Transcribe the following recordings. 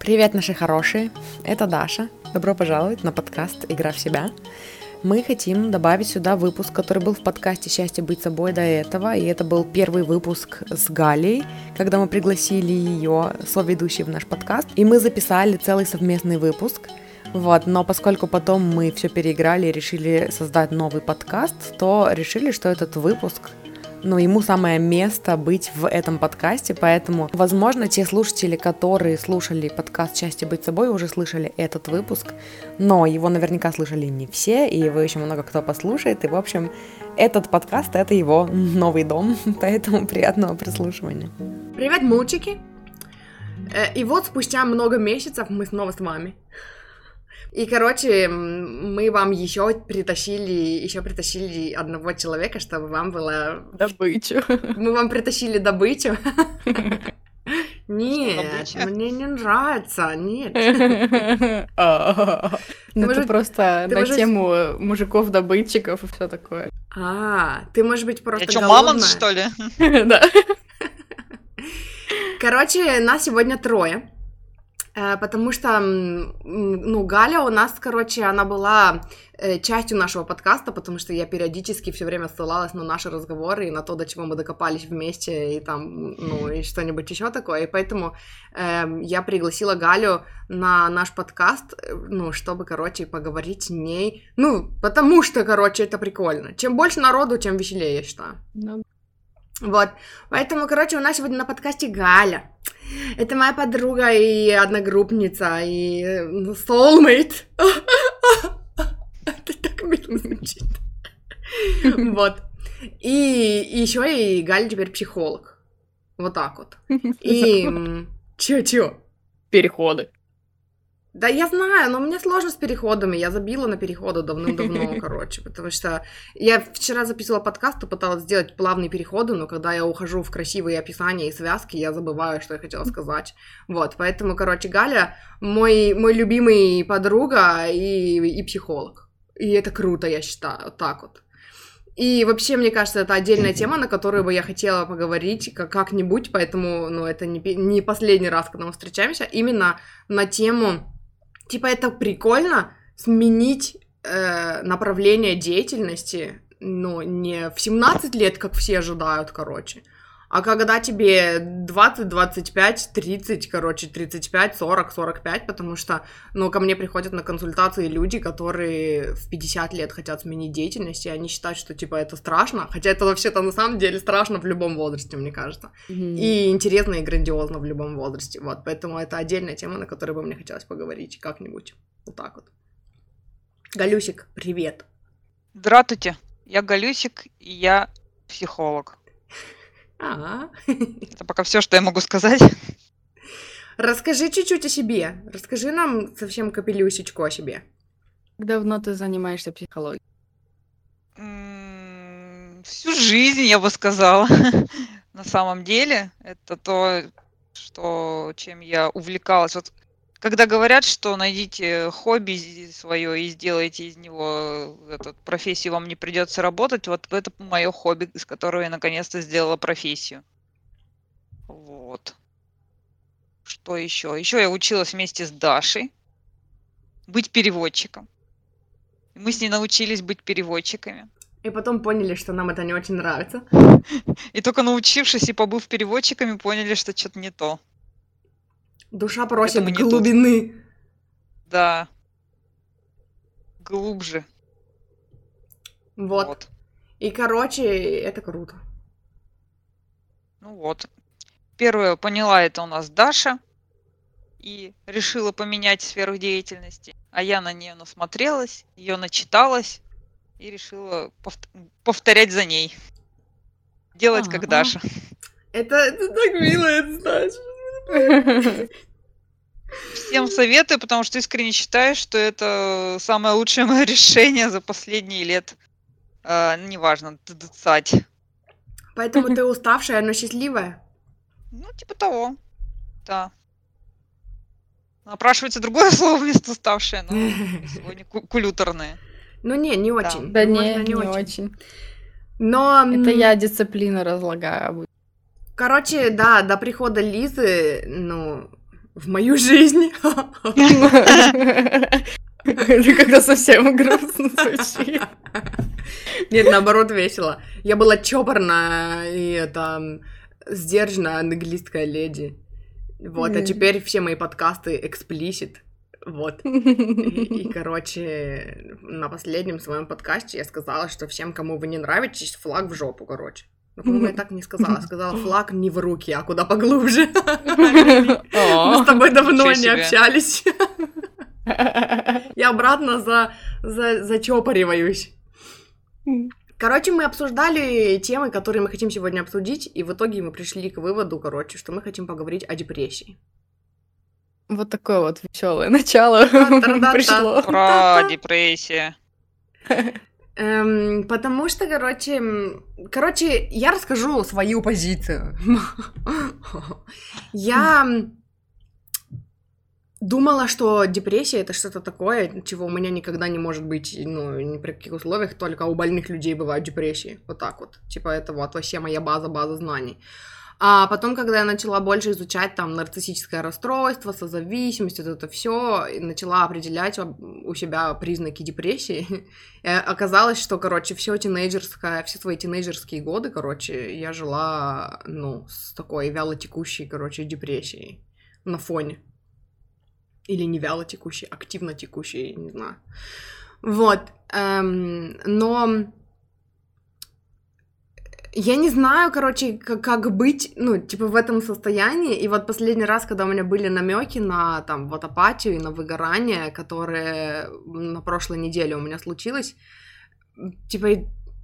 Привет, наши хорошие! Это Даша. Добро пожаловать на подкаст «Игра в себя». Мы хотим добавить сюда выпуск, который был в подкасте «Счастье быть собой» до этого, и это был первый выпуск с Галей, когда мы пригласили ее соведущей в наш подкаст, и мы записали целый совместный выпуск – вот, но поскольку потом мы все переиграли и решили создать новый подкаст, то решили, что этот выпуск но ему самое место быть в этом подкасте, поэтому, возможно, те слушатели, которые слушали подкаст «Счастье быть собой», уже слышали этот выпуск, но его наверняка слышали не все, и его еще много кто послушает, и, в общем, этот подкаст — это его новый дом, поэтому приятного прослушивания. Привет, мультики! Э, и вот спустя много месяцев мы снова с вами. И, короче, мы вам еще притащили, еще притащили одного человека, чтобы вам было... Добычу. Мы вам притащили добычу. Нет, мне не нравится, нет. Это просто на тему мужиков-добытчиков и все такое. А, ты, может быть, просто Я что, мамонт, что ли? Да. Короче, нас сегодня трое. Э, потому что, ну, Галя у нас, короче, она была э, частью нашего подкаста, потому что я периодически все время ссылалась на наши разговоры и на то, до чего мы докопались вместе, и там, ну, и что-нибудь еще такое. И поэтому э, я пригласила Галю на наш подкаст, э, ну, чтобы, короче, поговорить с ней. Ну, потому что, короче, это прикольно. Чем больше народу, тем веселее, я считаю. Ну, вот. Поэтому, короче, у нас сегодня на подкасте Галя. Это моя подруга и одногруппница, и ну, soulmate. Это так мило звучит. Вот. И еще и Галя теперь психолог. Вот так вот. И... Чё-чё? Переходы. Да, я знаю, но мне сложно с переходами. Я забила на переходы давным-давно, короче, потому что я вчера записывала подкаст и пыталась сделать плавные переходы, но когда я ухожу в красивые описания и связки, я забываю, что я хотела сказать. Вот, поэтому, короче, Галя мой, мой любимый подруга и, и психолог. И это круто, я считаю, вот так вот. И вообще, мне кажется, это отдельная тема, на которую бы я хотела поговорить как-нибудь, поэтому, ну, это не, не последний раз, когда мы встречаемся, именно на тему типа это прикольно сменить э, направление деятельности, но не в 17 лет, как все ожидают, короче, а когда тебе 20, 25, 30, короче, 35, 40, 45, потому что, ну, ко мне приходят на консультации люди, которые в 50 лет хотят сменить деятельность, и они считают, что, типа, это страшно, хотя это вообще-то на самом деле страшно в любом возрасте, мне кажется, mm-hmm. и интересно и грандиозно в любом возрасте, вот, поэтому это отдельная тема, на которой бы мне хотелось поговорить как-нибудь, вот так вот. Галюсик, привет. Здравствуйте, я Галюсик, и я психолог. А. Это пока все, что я могу сказать. Расскажи чуть-чуть о себе. Расскажи нам совсем капелюсечку о себе. Как давно ты занимаешься психологией? Всю жизнь, я бы сказала. На самом деле, это то, что, чем я увлекалась. Вот когда говорят, что найдите хобби свое и сделайте из него этот, профессию, вам не придется работать, вот это мое хобби, с которого я наконец-то сделала профессию. Вот. Что еще? Еще я училась вместе с Дашей быть переводчиком. Мы с ней научились быть переводчиками. И потом поняли, что нам это не очень нравится. И только научившись и побыв переводчиками, поняли, что что-то не то. Душа просит глубины. Тут. Да. Глубже. Вот. вот. И, короче, это круто. Ну вот. Первое поняла это у нас Даша. И решила поменять сферу деятельности. А я на нее насмотрелась, ее начиталась и решила повторять за ней. Делать А-а-а. как Даша. Это, это так мило, это знаешь. Всем советую, потому что искренне считаю, что это самое лучшее мое решение за последние лет. Э, неважно, 20. Поэтому ты уставшая, но счастливая? Ну, типа того. Да. Напрашивается другое слово вместо уставшая, но сегодня кулюторное. Ну не, не очень. Да, не, не, очень. Но... Это я дисциплину разлагаю. Короче, да, до прихода Лизы, ну, в мою жизнь. Это когда совсем грустно звучит. Нет, наоборот, весело. Я была чопорная и это сдержанная английская леди. Вот, а теперь все мои подкасты эксплисит. Вот. И, и, короче, на последнем своем подкасте я сказала, что всем, кому вы не нравитесь, флаг в жопу, короче. По-моему, я так не сказала. Сказала, флаг не в руки, а куда поглубже. Мы с тобой давно не общались. Я обратно за, за, зачопориваюсь. Короче, мы обсуждали темы, которые мы хотим сегодня обсудить, и в итоге мы пришли к выводу, короче, что мы хотим поговорить о депрессии. Вот такое вот веселое начало пришло. Про депрессию. Эм, потому что, короче, короче, я расскажу свою позицию. Я думала, что депрессия это что-то такое, чего у меня никогда не может быть, ну, ни при каких условиях, только у больных людей бывают депрессии. Вот так вот. Типа это вот вообще моя база, база знаний. А потом, когда я начала больше изучать там нарциссическое расстройство, созависимость, вот это все, начала определять у себя признаки депрессии, оказалось, что, короче, все тинейджерское, все свои тинейджерские годы, короче, я жила, ну, с такой вяло текущей, короче, депрессией на фоне. Или не вяло текущей, активно текущей, не знаю. Вот. Эм, но я не знаю, короче, как, как быть, ну, типа, в этом состоянии. И вот последний раз, когда у меня были намеки на, там, вот апатию и на выгорание, которые на прошлой неделе у меня случилось, типа,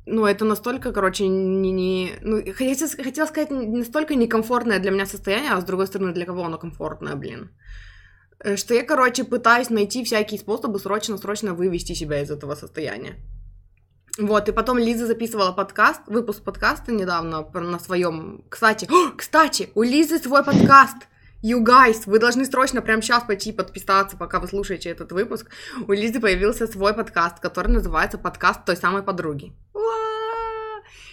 ну, это настолько, короче, не... не ну, хотела, хотела сказать, настолько некомфортное для меня состояние, а с другой стороны, для кого оно комфортное, блин. Э, что я, короче, пытаюсь найти всякие способы срочно-срочно вывести себя из этого состояния. Вот, и потом Лиза записывала подкаст, выпуск подкаста недавно на своем. Кстати, о, кстати, у Лизы свой подкаст. You guys, вы должны срочно прямо сейчас пойти подписаться, пока вы слушаете этот выпуск. У Лизы появился свой подкаст, который называется «Подкаст той самой подруги».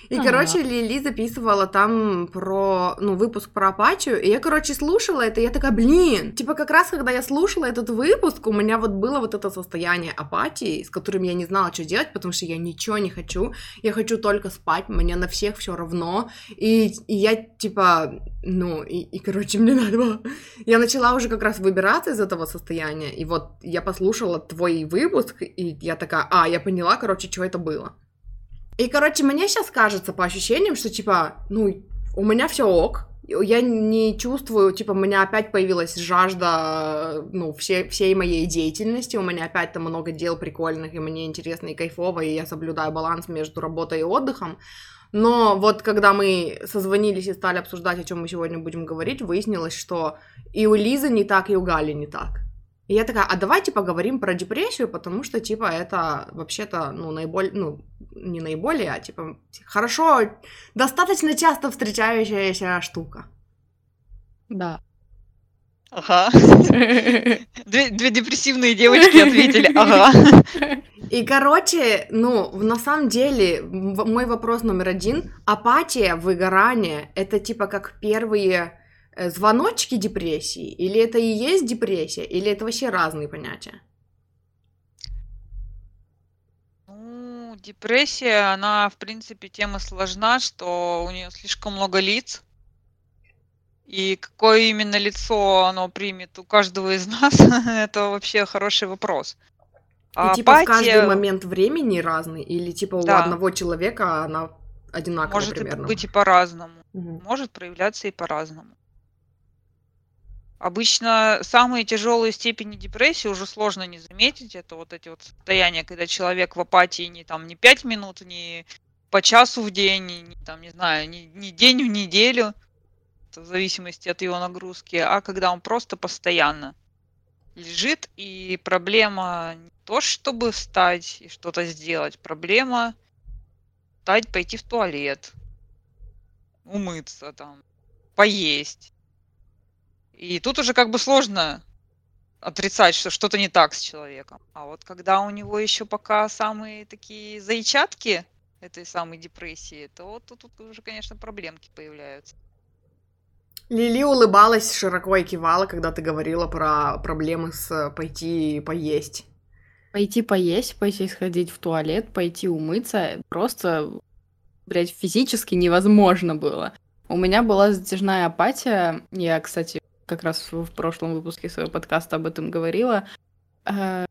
И, ага. короче, Лили записывала там про, ну, выпуск про апатию, и я, короче, слушала это, и я такая, блин, типа как раз, когда я слушала этот выпуск, у меня вот было вот это состояние апатии, с которым я не знала, что делать, потому что я ничего не хочу, я хочу только спать, мне на всех все равно, и, и я, типа, ну, и, и, короче, мне надо было... Я начала уже как раз выбираться из этого состояния, и вот я послушала твой выпуск, и я такая, а, я поняла, короче, что это было. И, короче, мне сейчас кажется по ощущениям, что, типа, ну, у меня все ок, я не чувствую, типа, у меня опять появилась жажда, ну, все, всей моей деятельности, у меня опять там много дел прикольных, и мне интересно и кайфово, и я соблюдаю баланс между работой и отдыхом, но вот когда мы созвонились и стали обсуждать, о чем мы сегодня будем говорить, выяснилось, что и у Лизы не так, и у Гали не так. И я такая, а давайте поговорим про депрессию, потому что, типа, это вообще-то, ну, наиболее, ну, не наиболее, а, типа, хорошо, достаточно часто встречающаяся штука. Да. Ага. Две, две депрессивные девочки ответили, ага. И, короче, ну, на самом деле, мой вопрос номер один. Апатия, выгорание, это, типа, как первые звоночки депрессии, или это и есть депрессия, или это вообще разные понятия? Ну, депрессия, она, в принципе, тема сложна, что у нее слишком много лиц. И какое именно лицо оно примет у каждого из нас, это вообще хороший вопрос. И типа апатия... в каждый момент времени разный, или типа у да. одного человека она одинаковая Может примерно? быть и по-разному. Угу. Может проявляться и по-разному. Обычно самые тяжелые степени депрессии уже сложно не заметить. Это вот эти вот состояния, когда человек в апатии не там не пять минут, не по часу в день, не там, не знаю, не, не день в неделю, в зависимости от его нагрузки, а когда он просто постоянно лежит, и проблема не то, чтобы встать и что-то сделать, проблема встать, пойти в туалет, умыться там, поесть и тут уже как бы сложно отрицать, что что-то не так с человеком. А вот когда у него еще пока самые такие зайчатки этой самой депрессии, то вот тут, тут уже, конечно, проблемки появляются. Лили улыбалась широко и кивала, когда ты говорила про проблемы с пойти поесть. Пойти поесть, пойти сходить в туалет, пойти умыться, просто, блядь, физически невозможно было. У меня была затяжная апатия, я, кстати, как раз в прошлом выпуске своего подкаста об этом говорила. Э,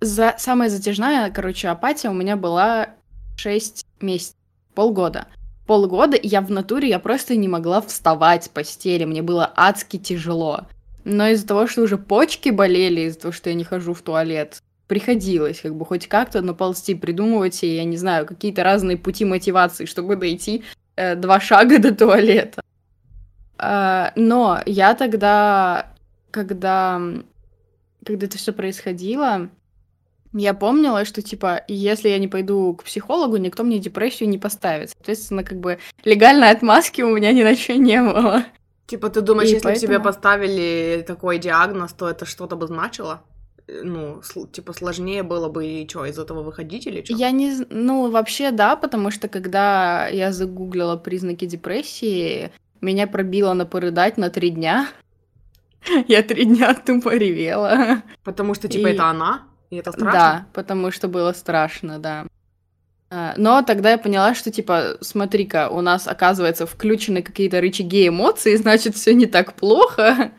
за... Самая затяжная, короче, апатия у меня была 6 месяцев, полгода. Полгода я в натуре, я просто не могла вставать с постели, мне было адски тяжело. Но из-за того, что уже почки болели, из-за того, что я не хожу в туалет, приходилось как бы хоть как-то наползти, придумывать, я не знаю, какие-то разные пути мотивации, чтобы дойти э, два шага до туалета. Э, но я тогда, когда, когда это все происходило, я помнила, что, типа, если я не пойду к психологу, никто мне депрессию не поставит. Соответственно, как бы легальной отмазки у меня ни на что не было. Типа, ты думаешь, и если поэтому... тебе поставили такой диагноз, то это что-то бы значило? ну, типа, сложнее было бы и что, из этого выходить или что? Я не... Ну, вообще, да, потому что когда я загуглила признаки депрессии, меня пробило на порыдать на три дня. Я три дня тупо ревела. Потому что, типа, и... это она? И это страшно? Да, потому что было страшно, да. А, но тогда я поняла, что типа, смотри-ка, у нас оказывается включены какие-то рычаги эмоций, значит, все не так плохо.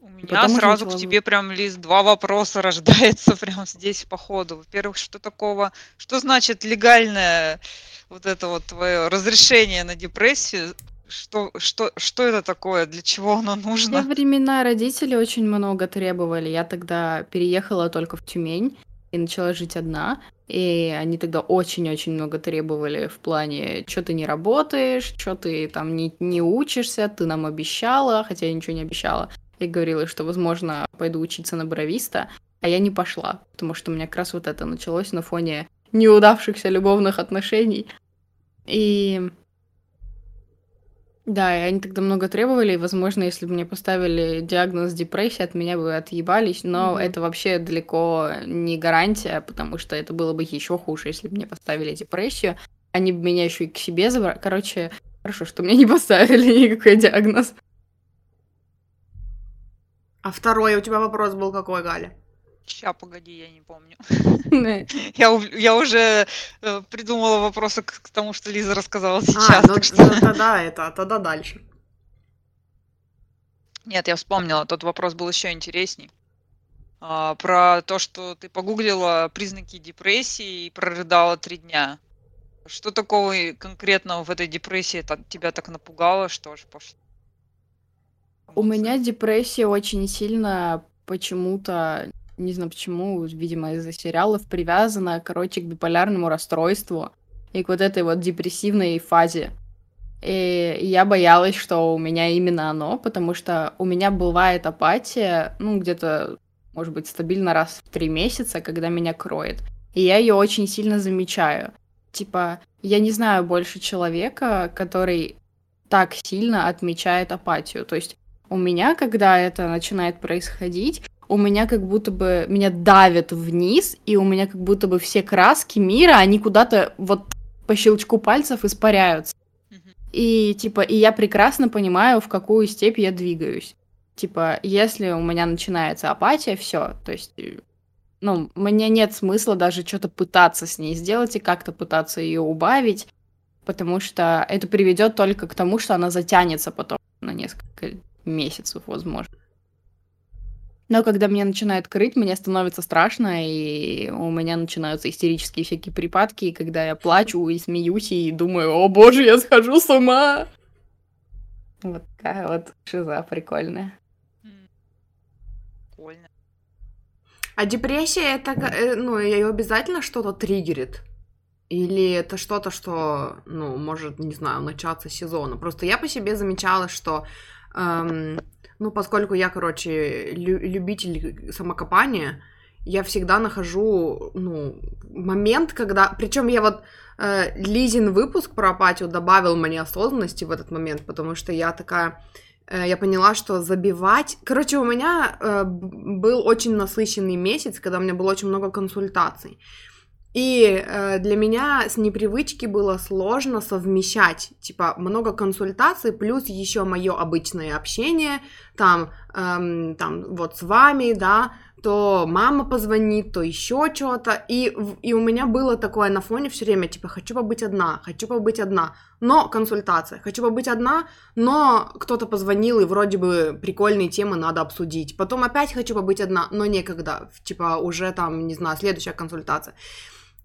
У меня Потому сразу начала... к тебе прям лист два вопроса рождается прямо здесь по ходу. Во-первых, что такого, что значит легальное вот это вот твое разрешение на депрессию? Что, что, что это такое? Для чего оно нужно? В времена родители очень много требовали. Я тогда переехала только в Тюмень и начала жить одна. И они тогда очень-очень много требовали в плане, что ты не работаешь, что ты там не, не учишься, ты нам обещала, хотя я ничего не обещала. Я говорила, что, возможно, пойду учиться на бровиста, а я не пошла, потому что у меня как раз вот это началось на фоне неудавшихся любовных отношений. И да, и они тогда много требовали, и, возможно, если бы мне поставили диагноз депрессии, от меня бы отъебались, но угу. это вообще далеко не гарантия, потому что это было бы еще хуже, если бы мне поставили депрессию. Они бы меня еще и к себе забрали. Короче, хорошо, что мне не поставили никакой диагноз. А второй у тебя вопрос был какой, Галя? Ща, погоди, я не помню. я, я уже э, придумала вопросы к, к тому, что Лиза рассказала а, сейчас. А, ну, что... ну тогда это, тогда дальше. Нет, я вспомнила, тот вопрос был еще интересней. А, про то, что ты погуглила признаки депрессии и прорыдала три дня. Что такого конкретного в этой депрессии тебя так напугало, что аж пошло? У меня депрессия очень сильно почему-то не знаю почему, видимо, из-за сериалов, привязана, короче, к биполярному расстройству и к вот этой вот депрессивной фазе. И я боялась, что у меня именно оно, потому что у меня бывает апатия, ну, где-то, может быть, стабильно раз в три месяца, когда меня кроет. И я ее очень сильно замечаю. Типа, я не знаю больше человека, который так сильно отмечает апатию. То есть у меня, когда это начинает происходить, у меня как будто бы меня давят вниз, и у меня как будто бы все краски мира, они куда-то вот по щелчку пальцев испаряются. И типа, и я прекрасно понимаю, в какую степь я двигаюсь. Типа, если у меня начинается апатия, все, то есть, ну, мне нет смысла даже что-то пытаться с ней сделать и как-то пытаться ее убавить, потому что это приведет только к тому, что она затянется потом на несколько месяцев, возможно. Но когда меня начинает крыть, мне становится страшно, и у меня начинаются истерические всякие припадки, когда я плачу и смеюсь, и думаю, о боже, я схожу с ума. Вот такая вот шиза прикольная. Прикольно. А депрессия это, э, ну, ее обязательно что-то триггерит? Или это что-то, что, ну, может, не знаю, начаться сезона? Просто я по себе замечала, что эм, ну, поскольку я, короче, лю- любитель самокопания, я всегда нахожу, ну, момент, когда... Причем я вот э, Лизин выпуск про апатию добавил мне осознанности в этот момент, потому что я такая... Э, я поняла, что забивать... Короче, у меня э, был очень насыщенный месяц, когда у меня было очень много консультаций. И э, для меня с непривычки было сложно совмещать, типа, много консультаций, плюс еще мое обычное общение, там, эм, там, вот с вами, да, то мама позвонит, то еще что-то. И, и у меня было такое на фоне все время, типа, хочу побыть одна, хочу побыть одна, но консультация, хочу побыть одна, но кто-то позвонил, и вроде бы прикольные темы надо обсудить. Потом опять хочу побыть одна, но некогда, типа, уже там, не знаю, следующая консультация.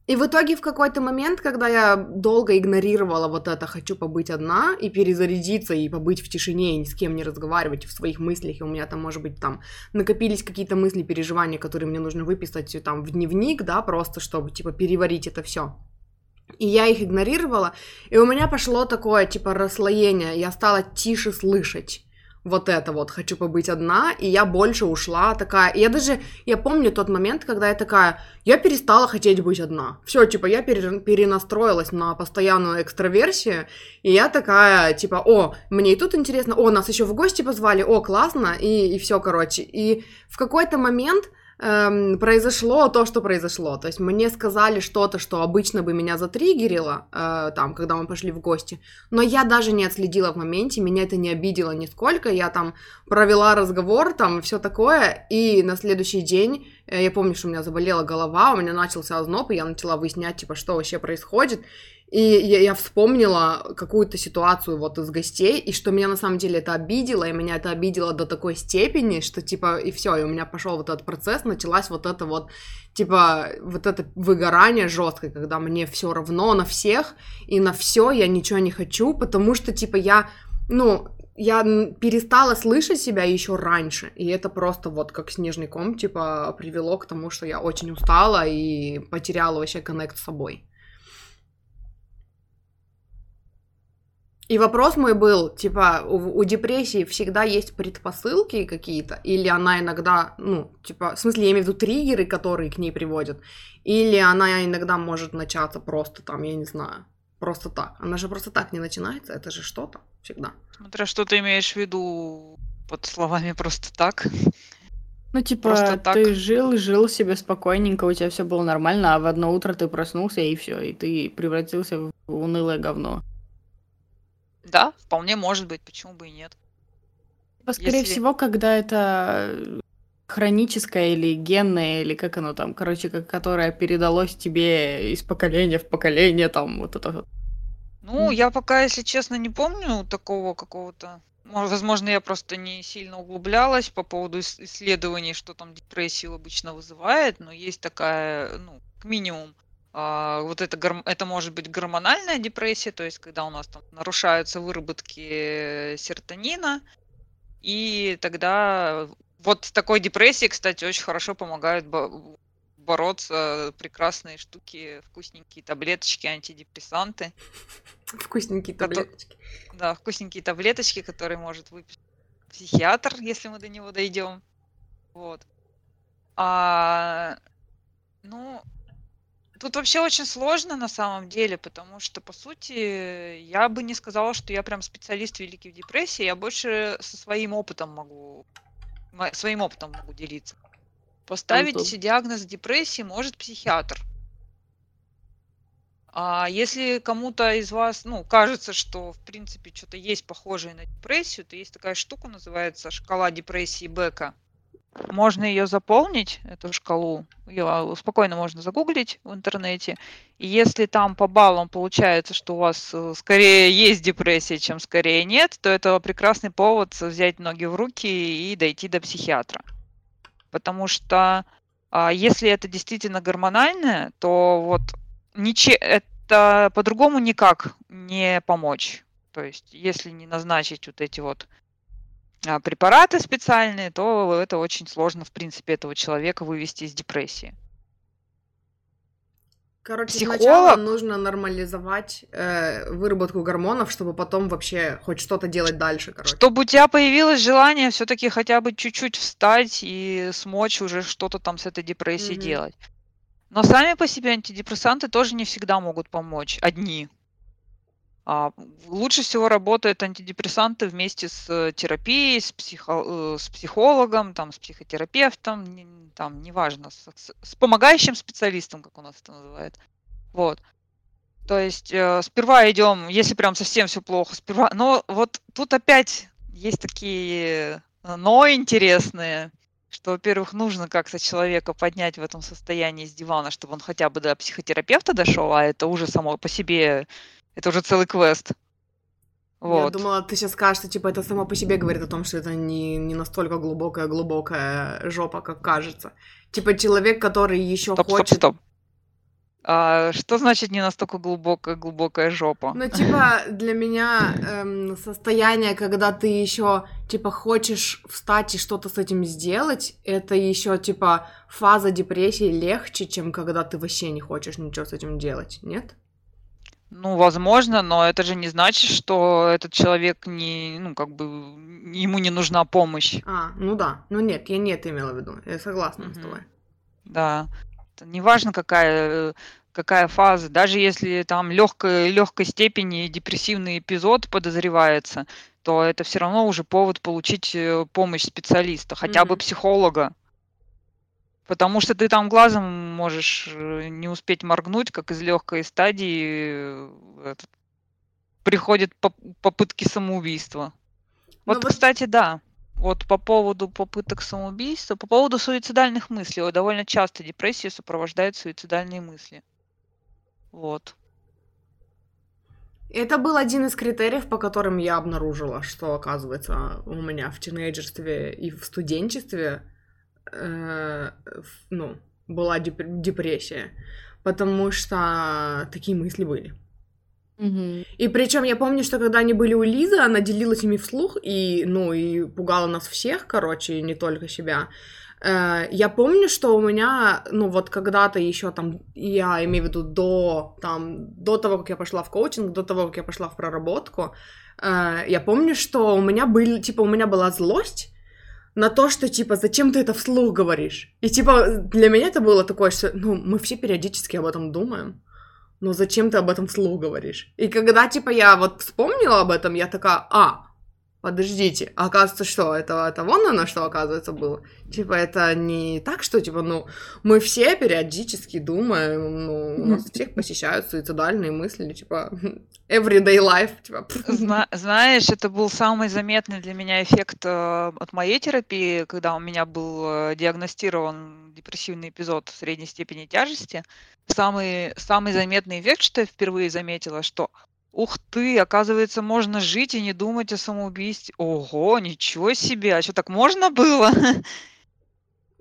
И в итоге в какой-то момент, когда я долго игнорировала вот это «хочу побыть одна» и перезарядиться, и побыть в тишине, и ни с кем не разговаривать в своих мыслях, и у меня там, может быть, там накопились какие-то мысли, переживания, которые мне нужно выписать там в дневник, да, просто чтобы, типа, переварить это все. И я их игнорировала, и у меня пошло такое, типа, расслоение, я стала тише слышать вот это вот, хочу побыть одна, и я больше ушла такая, я даже, я помню тот момент, когда я такая, я перестала хотеть быть одна, все, типа, я пере, перенастроилась на постоянную экстраверсию, и я такая, типа, о, мне и тут интересно, о, нас еще в гости позвали, о, классно, и, и все, короче, и в какой-то момент эм, произошло то, что произошло. То есть мне сказали что-то, что обычно бы меня затриггерило, э, там, когда мы пошли в гости, но я даже не отследила в моменте, меня это не обидело нисколько, я там провела разговор, там, все такое, и на следующий день, э, я помню, что у меня заболела голова, у меня начался озноб, и я начала выяснять, типа, что вообще происходит, и я, я вспомнила какую-то ситуацию вот из гостей, и что меня на самом деле это обидело, и меня это обидело до такой степени, что типа и все, и у меня пошел вот этот процесс, началась вот это вот типа вот это выгорание жесткое, когда мне все равно на всех и на все я ничего не хочу, потому что типа я ну я перестала слышать себя еще раньше, и это просто вот как снежный ком, типа, привело к тому, что я очень устала и потеряла вообще коннект с собой. И вопрос мой был, типа, у, у депрессии всегда есть предпосылки какие-то, или она иногда, ну, типа, в смысле, я имею в виду триггеры, которые к ней приводят, или она иногда может начаться просто там, я не знаю, просто так. Она же просто так не начинается, это же что-то всегда. Смотря что ты имеешь в виду под словами просто так. Ну, типа, Просто так. ты жил, жил себе спокойненько, у тебя все было нормально, а в одно утро ты проснулся и все, и ты превратился в унылое говно. Да, вполне может быть, почему бы и нет. Скорее Если... всего, когда это хроническое или генное, или как оно там, короче, как, которое передалось тебе из поколения в поколение, там вот это. Ну, я пока, если честно, не помню такого какого-то. Возможно, я просто не сильно углублялась по поводу исследований, что там депрессию обычно вызывает, но есть такая, ну, к минимум, а, вот это, это может быть гормональная депрессия, то есть когда у нас там нарушаются выработки серотонина, и тогда вот с такой депрессией, кстати, очень хорошо помогают бороться прекрасные штуки, вкусненькие таблеточки, антидепрессанты. Вкусненькие таблеточки. Да, вкусненькие таблеточки, которые может выпить психиатр, если мы до него дойдем. Вот. А, ну, Тут вообще очень сложно на самом деле, потому что, по сути, я бы не сказала, что я прям специалист великий в депрессии, я больше со своим опытом могу, своим опытом могу делиться. Поставить Антон. диагноз депрессии может психиатр. А если кому-то из вас, ну, кажется, что, в принципе, что-то есть похожее на депрессию, то есть такая штука, называется шкала депрессии Бека. Можно ее заполнить, эту шкалу. Ее спокойно можно загуглить в интернете. И если там по баллам получается, что у вас э, скорее есть депрессия, чем скорее нет, то это прекрасный повод взять ноги в руки и дойти до психиатра. Потому что а, если это действительно гормональное, то вот ниче, это по-другому никак не помочь. То есть, если не назначить вот эти вот а, препараты специальные, то это очень сложно, в принципе, этого человека вывести из депрессии. Короче, Психолог... сначала нужно нормализовать э, выработку гормонов, чтобы потом вообще хоть что-то делать дальше, короче. Чтобы у тебя появилось желание все-таки хотя бы чуть-чуть встать и смочь уже что-то там с этой депрессией mm-hmm. делать. Но сами по себе антидепрессанты тоже не всегда могут помочь одни. А лучше всего работают антидепрессанты вместе с э, терапией, с, психо, э, с психологом, там, с психотерапевтом, там, неважно, с, с помогающим специалистом, как у нас это называют. Вот. То есть э, сперва идем, если прям совсем все плохо, сперва. Но вот тут опять есть такие э, но интересные, что, во-первых, нужно как-то человека поднять в этом состоянии с дивана, чтобы он хотя бы до психотерапевта дошел, а это уже само по себе это уже целый квест. Вот. Я думала, ты сейчас скажешь, что типа это само по себе говорит о том, что это не, не настолько глубокая-глубокая жопа, как кажется. Типа человек, который еще стоп, хочет. Стоп, стоп. А, что значит не настолько глубокая глубокая жопа? Ну, типа, для меня эм, состояние, когда ты еще типа хочешь встать и что-то с этим сделать, это еще типа фаза депрессии легче, чем когда ты вообще не хочешь ничего с этим делать, нет? Ну, возможно, но это же не значит, что этот человек не, ну, как бы, ему не нужна помощь. А, ну да. Ну нет, я не это имела в виду. Я согласна mm-hmm. с тобой. Да. Неважно, какая, какая фаза, даже если там легкой, легкой степени депрессивный эпизод подозревается, то это все равно уже повод получить э, помощь специалиста, хотя mm-hmm. бы психолога. Потому что ты там глазом можешь э, не успеть моргнуть, как из легкой стадии э, этот, приходят попытки самоубийства. Вот, вот, кстати, да. Вот по поводу попыток самоубийства, по поводу суицидальных мыслей. Вот довольно часто депрессию сопровождают суицидальные мысли. Вот. Это был один из критериев, по которым я обнаружила, что, оказывается, у меня в тинейджерстве и в студенчестве э, ну, была деп- депрессия, потому что такие мысли были. И причем я помню, что когда они были у Лизы, она делилась ими вслух и, ну, и пугала нас всех, короче, и не только себя. Э, я помню, что у меня, ну, вот когда-то еще там, я имею в виду до, там, до того, как я пошла в коучинг, до того, как я пошла в проработку, э, я помню, что у меня были, типа, у меня была злость, на то, что, типа, зачем ты это вслух говоришь? И, типа, для меня это было такое, что, ну, мы все периодически об этом думаем, но зачем ты об этом вслух говоришь? И когда, типа, я вот вспомнила об этом, я такая, а, подождите, а оказывается, что, это, это вон оно, что, оказывается, было? Типа, это не так, что, типа, ну, мы все периодически думаем, ну, у нас всех посещают суицидальные мысли, типа, everyday life. Типа. Зна- знаешь, это был самый заметный для меня эффект э, от моей терапии, когда у меня был э, диагностирован депрессивный эпизод средней степени тяжести. Самый, самый заметный эффект, что я впервые заметила, что Ух ты, оказывается, можно жить и не думать о самоубийстве. Ого, ничего себе, а что так можно было?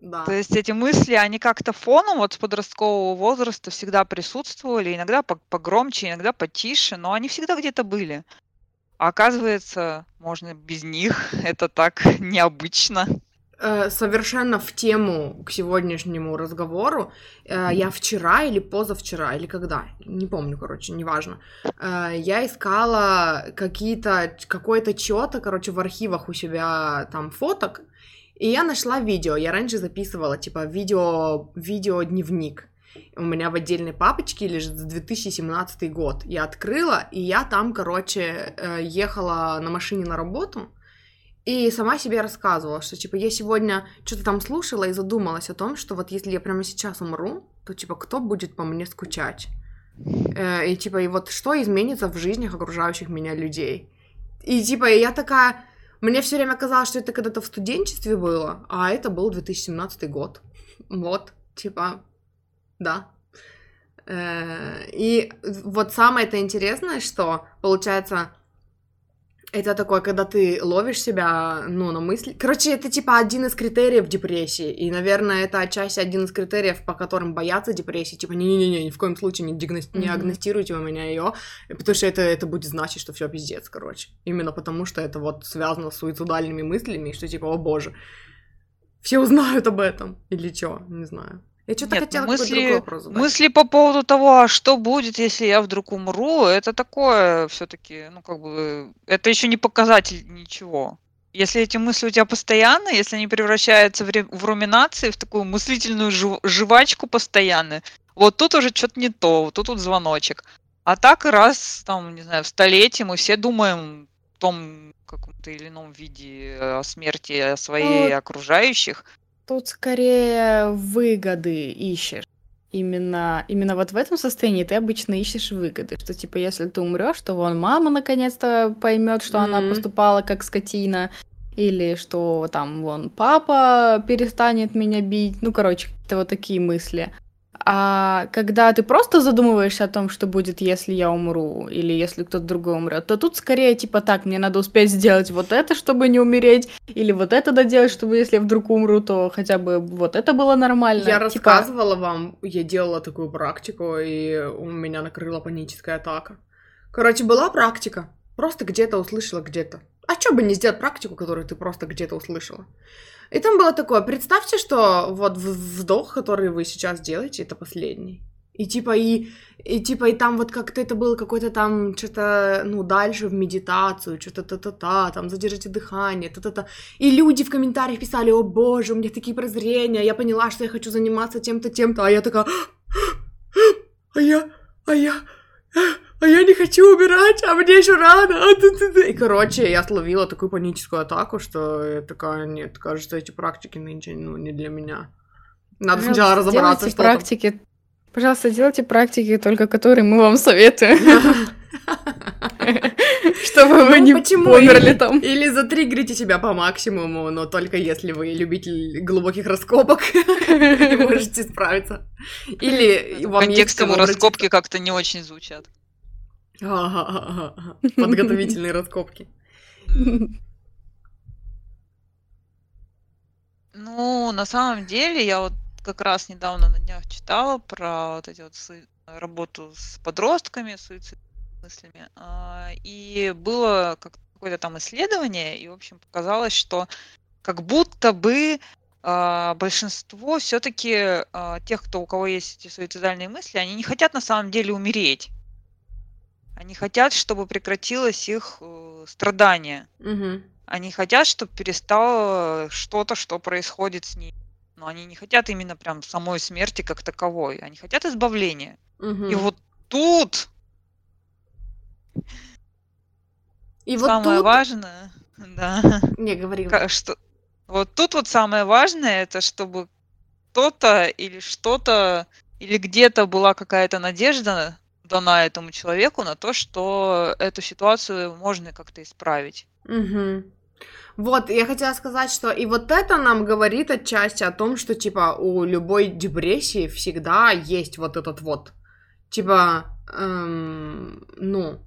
Да. То есть эти мысли, они как-то фоном вот с подросткового возраста всегда присутствовали, иногда погромче, иногда потише, но они всегда где-то были. А оказывается, можно без них, это так необычно. Э, совершенно в тему к сегодняшнему разговору. Э, я вчера или позавчера, или когда, не помню, короче, неважно. Э, я искала какие-то, какой-то чё-то, короче, в архивах у себя там фоток, и я нашла видео. Я раньше записывала, типа, видео, видео-дневник. У меня в отдельной папочке лежит 2017 год. Я открыла, и я там, короче, ехала на машине на работу, и сама себе рассказывала, что, типа, я сегодня что-то там слушала и задумалась о том, что вот если я прямо сейчас умру, то, типа, кто будет по мне скучать? Э, и, типа, и вот что изменится в жизнях окружающих меня людей? И, типа, я такая... Мне все время казалось, что это когда-то в студенчестве было, а это был 2017 год. Вот, типа, да. Э, и вот самое это интересное, что, получается, это такое, когда ты ловишь себя, ну, на мысли. Короче, это типа один из критериев депрессии. И, наверное, это отчасти один из критериев, по которым боятся депрессии. Типа, не-не-не, ни в коем случае не, диагности- mm-hmm. не агностируйте у меня ее, потому что это, это будет значить, что все пиздец, короче. Именно потому, что это вот связано с суицидальными мыслями, что типа, о боже, все узнают об этом. Или что, не знаю. Я что-то Нет, хотела мысли, вопрос задать. мысли по поводу того, а что будет, если я вдруг умру, это такое все-таки, ну как бы, это еще не показатель ничего. Если эти мысли у тебя постоянные, если они превращаются в, ре- в руминации, в такую мыслительную жив- жвачку постоянную, вот тут уже что-то не то, вот тут вот звоночек. А так раз, там, не знаю, в столетие мы все думаем в том каком-то или ином виде о смерти своей Ну, окружающих. Тут скорее выгоды ищешь. Именно, именно вот в этом состоянии ты обычно ищешь выгоды, что типа если ты умрешь, то вон мама наконец-то поймет, что она Мгм. поступала как скотина, или что там вон папа перестанет меня бить, ну короче, какие-то вот такие мысли. А когда ты просто задумываешься о том, что будет, если я умру, или если кто-то другой умрет, то тут скорее типа так, мне надо успеть сделать вот это, чтобы не умереть, или вот это доделать, чтобы если я вдруг умру, то хотя бы вот это было нормально. Я Типа, рассказывала вам, я делала такую практику, и у меня накрыла паническая атака. Короче, была практика. Просто где-то услышала где-то. А что бы не сделать практику, которую ты просто где-то услышала? И там было такое, представьте, что вот вдох, который вы сейчас делаете, это последний. И типа, и, и типа, и там вот как-то это было какое-то там, что-то, ну, дальше в медитацию, что-то та-та-та, там, задержите дыхание, та-та-та. И люди в комментариях писали, о боже, у меня такие прозрения, я поняла, что я хочу заниматься тем-то, тем-то, а я такая, а я, а я, а я не хочу умирать, а мне еще рано. а ты-ты-ты». И, короче, я словила такую паническую атаку, что я такая, нет, кажется, эти практики нынче, ну, не для меня. Надо пожалуйста, сначала разобраться, делайте что там. практики. Пожалуйста, делайте практики, только которые мы вам советуем. Чтобы вы Ну, не померли Или- там. Или затриггерите себя по максимуму, но только если вы любитель глубоких раскопок и можете справиться. Или вам есть кому раскопки как-то не очень звучат. Подготовительные раскопки. Ну, на самом деле, я вот как раз недавно на днях читала про вот эти вот работу с подростками, суицидными мыслями. а, И было как- какое-то там исследование, и, в общем, показалось, что как будто бы а, большинство все-таки тех, кто у кого есть эти суицидальные мысли, они не хотят на самом деле умереть. Они хотят, чтобы прекратилось их э, страдание. Мгм. Они хотят, чтобы перестало что-то, что происходит с ней. Но они не хотят именно прям самой смерти как таковой. Они хотят избавления. Мгм. И вот тут И вот самое тут... важное, да, Не, говори. ка- что вот тут вот самое важное, это чтобы кто-то или что-то или где-то была какая-то надежда дана этому человеку на то, что эту ситуацию можно как-то исправить. Мгм. Вот, я хотела сказать, что и вот это нам говорит отчасти о том, что, типа, у любой депрессии всегда есть вот этот вот, типа, эм, ну,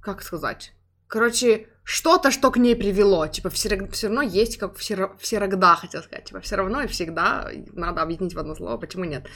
как сказать, короче, что-то, что к ней привело, типа, все, равно есть, как все, всегда, хотела сказать, типа, все равно и всегда, надо объяснить в одно слово, почему нет,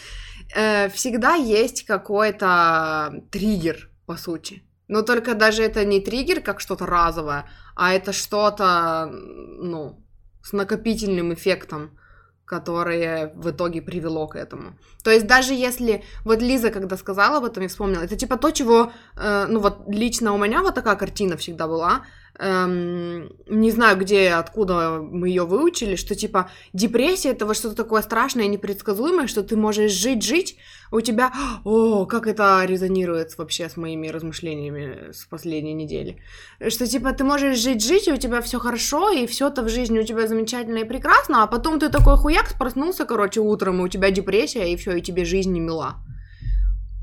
Э, всегда есть какой-то триггер, по сути, но только даже это не триггер, как что-то разовое, а это что-то, ну, с накопительным эффектом, которое в итоге привело к этому. То есть даже если, вот Лиза, когда сказала об этом, я вспомнила, это типа то, чего, э, ну вот лично у меня вот такая картина всегда была, эм, не знаю, где, откуда мы ее выучили, что типа депрессия это что-то такое страшное непредсказуемое, что ты можешь жить-жить, у тебя, о, как это резонирует вообще с моими размышлениями с последней недели, что типа ты можешь жить-жить, и у тебя все хорошо, и все то в жизни у тебя замечательно и прекрасно, а потом ты такой хуяк проснулся, короче, утром, и у тебя депрессия, и все, и тебе жизнь не мила.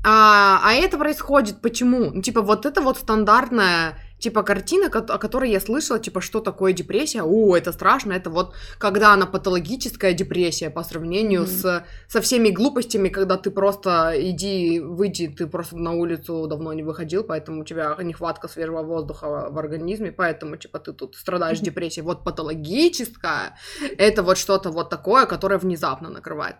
А, а это происходит почему? Ну, типа, вот это вот стандартная, типа, картина, о которой я слышала, типа, что такое депрессия? О, это страшно, это вот, когда она патологическая депрессия по сравнению Мгм. с, со всеми глупостями, когда ты просто иди, выйди, ты просто на улицу давно не выходил, поэтому у тебя нехватка свежего воздуха в организме, поэтому, типа, ты тут страдаешь Мгм. депрессией. Вот патологическая, это вот что-то вот такое, которое внезапно накрывает.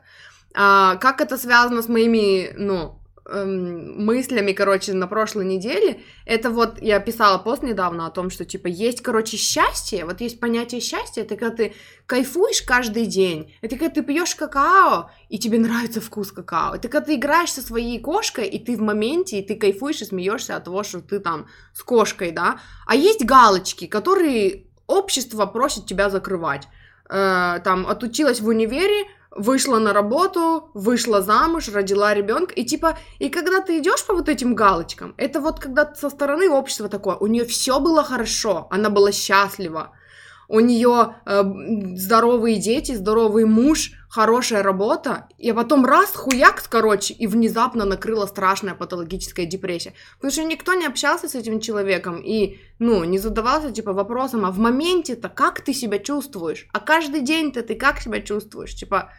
А, как это связано с моими, ну, эм, мыслями, короче, на прошлой неделе, это вот я писала пост недавно о том, что, типа, есть, короче, счастье, вот есть понятие счастья, это когда ты кайфуешь каждый день, это когда ты пьешь какао, и тебе нравится вкус какао, это когда ты играешь со своей кошкой, и ты в моменте, и ты кайфуешь и смеешься от того, что ты там с кошкой, да, а есть галочки, которые общество просит тебя закрывать. Э, там, отучилась в универе, вышла на работу, вышла замуж, родила ребенка, и типа, и когда ты идешь по вот этим галочкам, это вот когда со стороны общества такое, у нее все было хорошо, она была счастлива, у нее э, здоровые дети, здоровый муж, хорошая работа, и потом раз, хуяк, короче, и внезапно накрыла страшная патологическая депрессия. Потому что никто не общался с этим человеком и, ну, не задавался, типа, вопросом, а в моменте-то как ты себя чувствуешь? А каждый день-то ты как себя чувствуешь? Типа,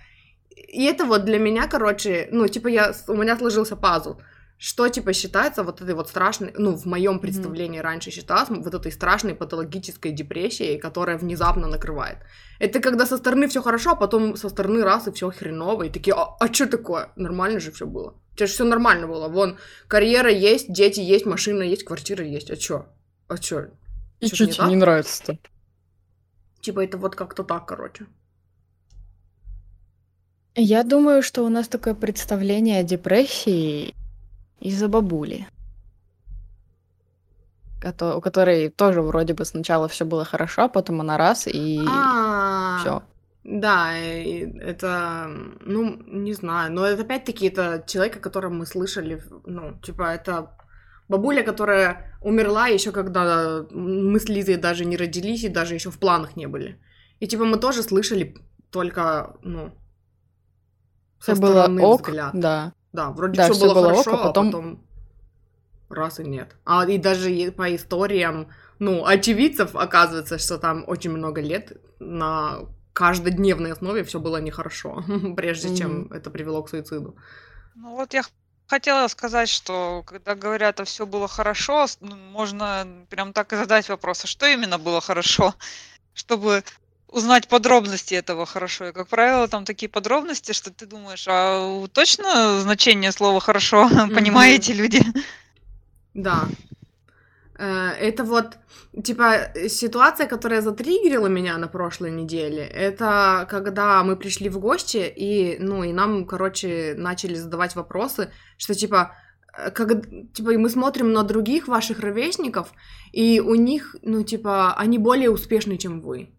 и это вот для меня, короче, ну, типа, я, у меня сложился пазл что типа считается вот этой вот страшной, ну, в моем представлении mm-hmm. раньше считалось вот этой страшной патологической депрессией, которая внезапно накрывает. Это когда со стороны все хорошо, а потом со стороны раз и все хреново, и такие, а, а что такое? Нормально же все было. У тебя же все нормально было. Вон, карьера есть, дети есть, машина есть, квартира есть. А чё? А чё? И что тебе не нравится-то? Типа это вот как-то так, короче. Я думаю, что у нас такое представление о депрессии из-за бабули. у которой тоже вроде бы сначала все было хорошо, а потом она раз и А, все. Да, это, ну, не знаю, но это опять-таки это человек, о котором мы слышали, ну, типа, это бабуля, которая умерла еще когда мы с Лизой даже не родились и даже еще в планах не были. И типа мы тоже слышали только, ну, со было ок, взгляд. да. Да, вроде да, все, было, было хорошо, ок, а потом... а потом раз и нет. А и даже по историям, ну, очевидцев оказывается, что там очень много лет на каждодневной основе все было нехорошо, прежде mm-hmm. чем это привело к суициду. Ну вот я хотела сказать, что когда говорят, а все было хорошо, ну, можно прям так и задать вопрос, а что именно было хорошо, чтобы узнать подробности этого хорошо. И, как правило, там такие подробности, что ты думаешь, а точно значение слова «хорошо» понимаете люди? Да. Э, это вот, типа, ситуация, которая затриггерила меня на прошлой неделе, это когда мы пришли в гости, и, ну, и нам, короче, начали задавать вопросы, что, типа, э, как, типа, мы смотрим на других ваших ровесников, и у них, ну, типа, они более успешны, чем вы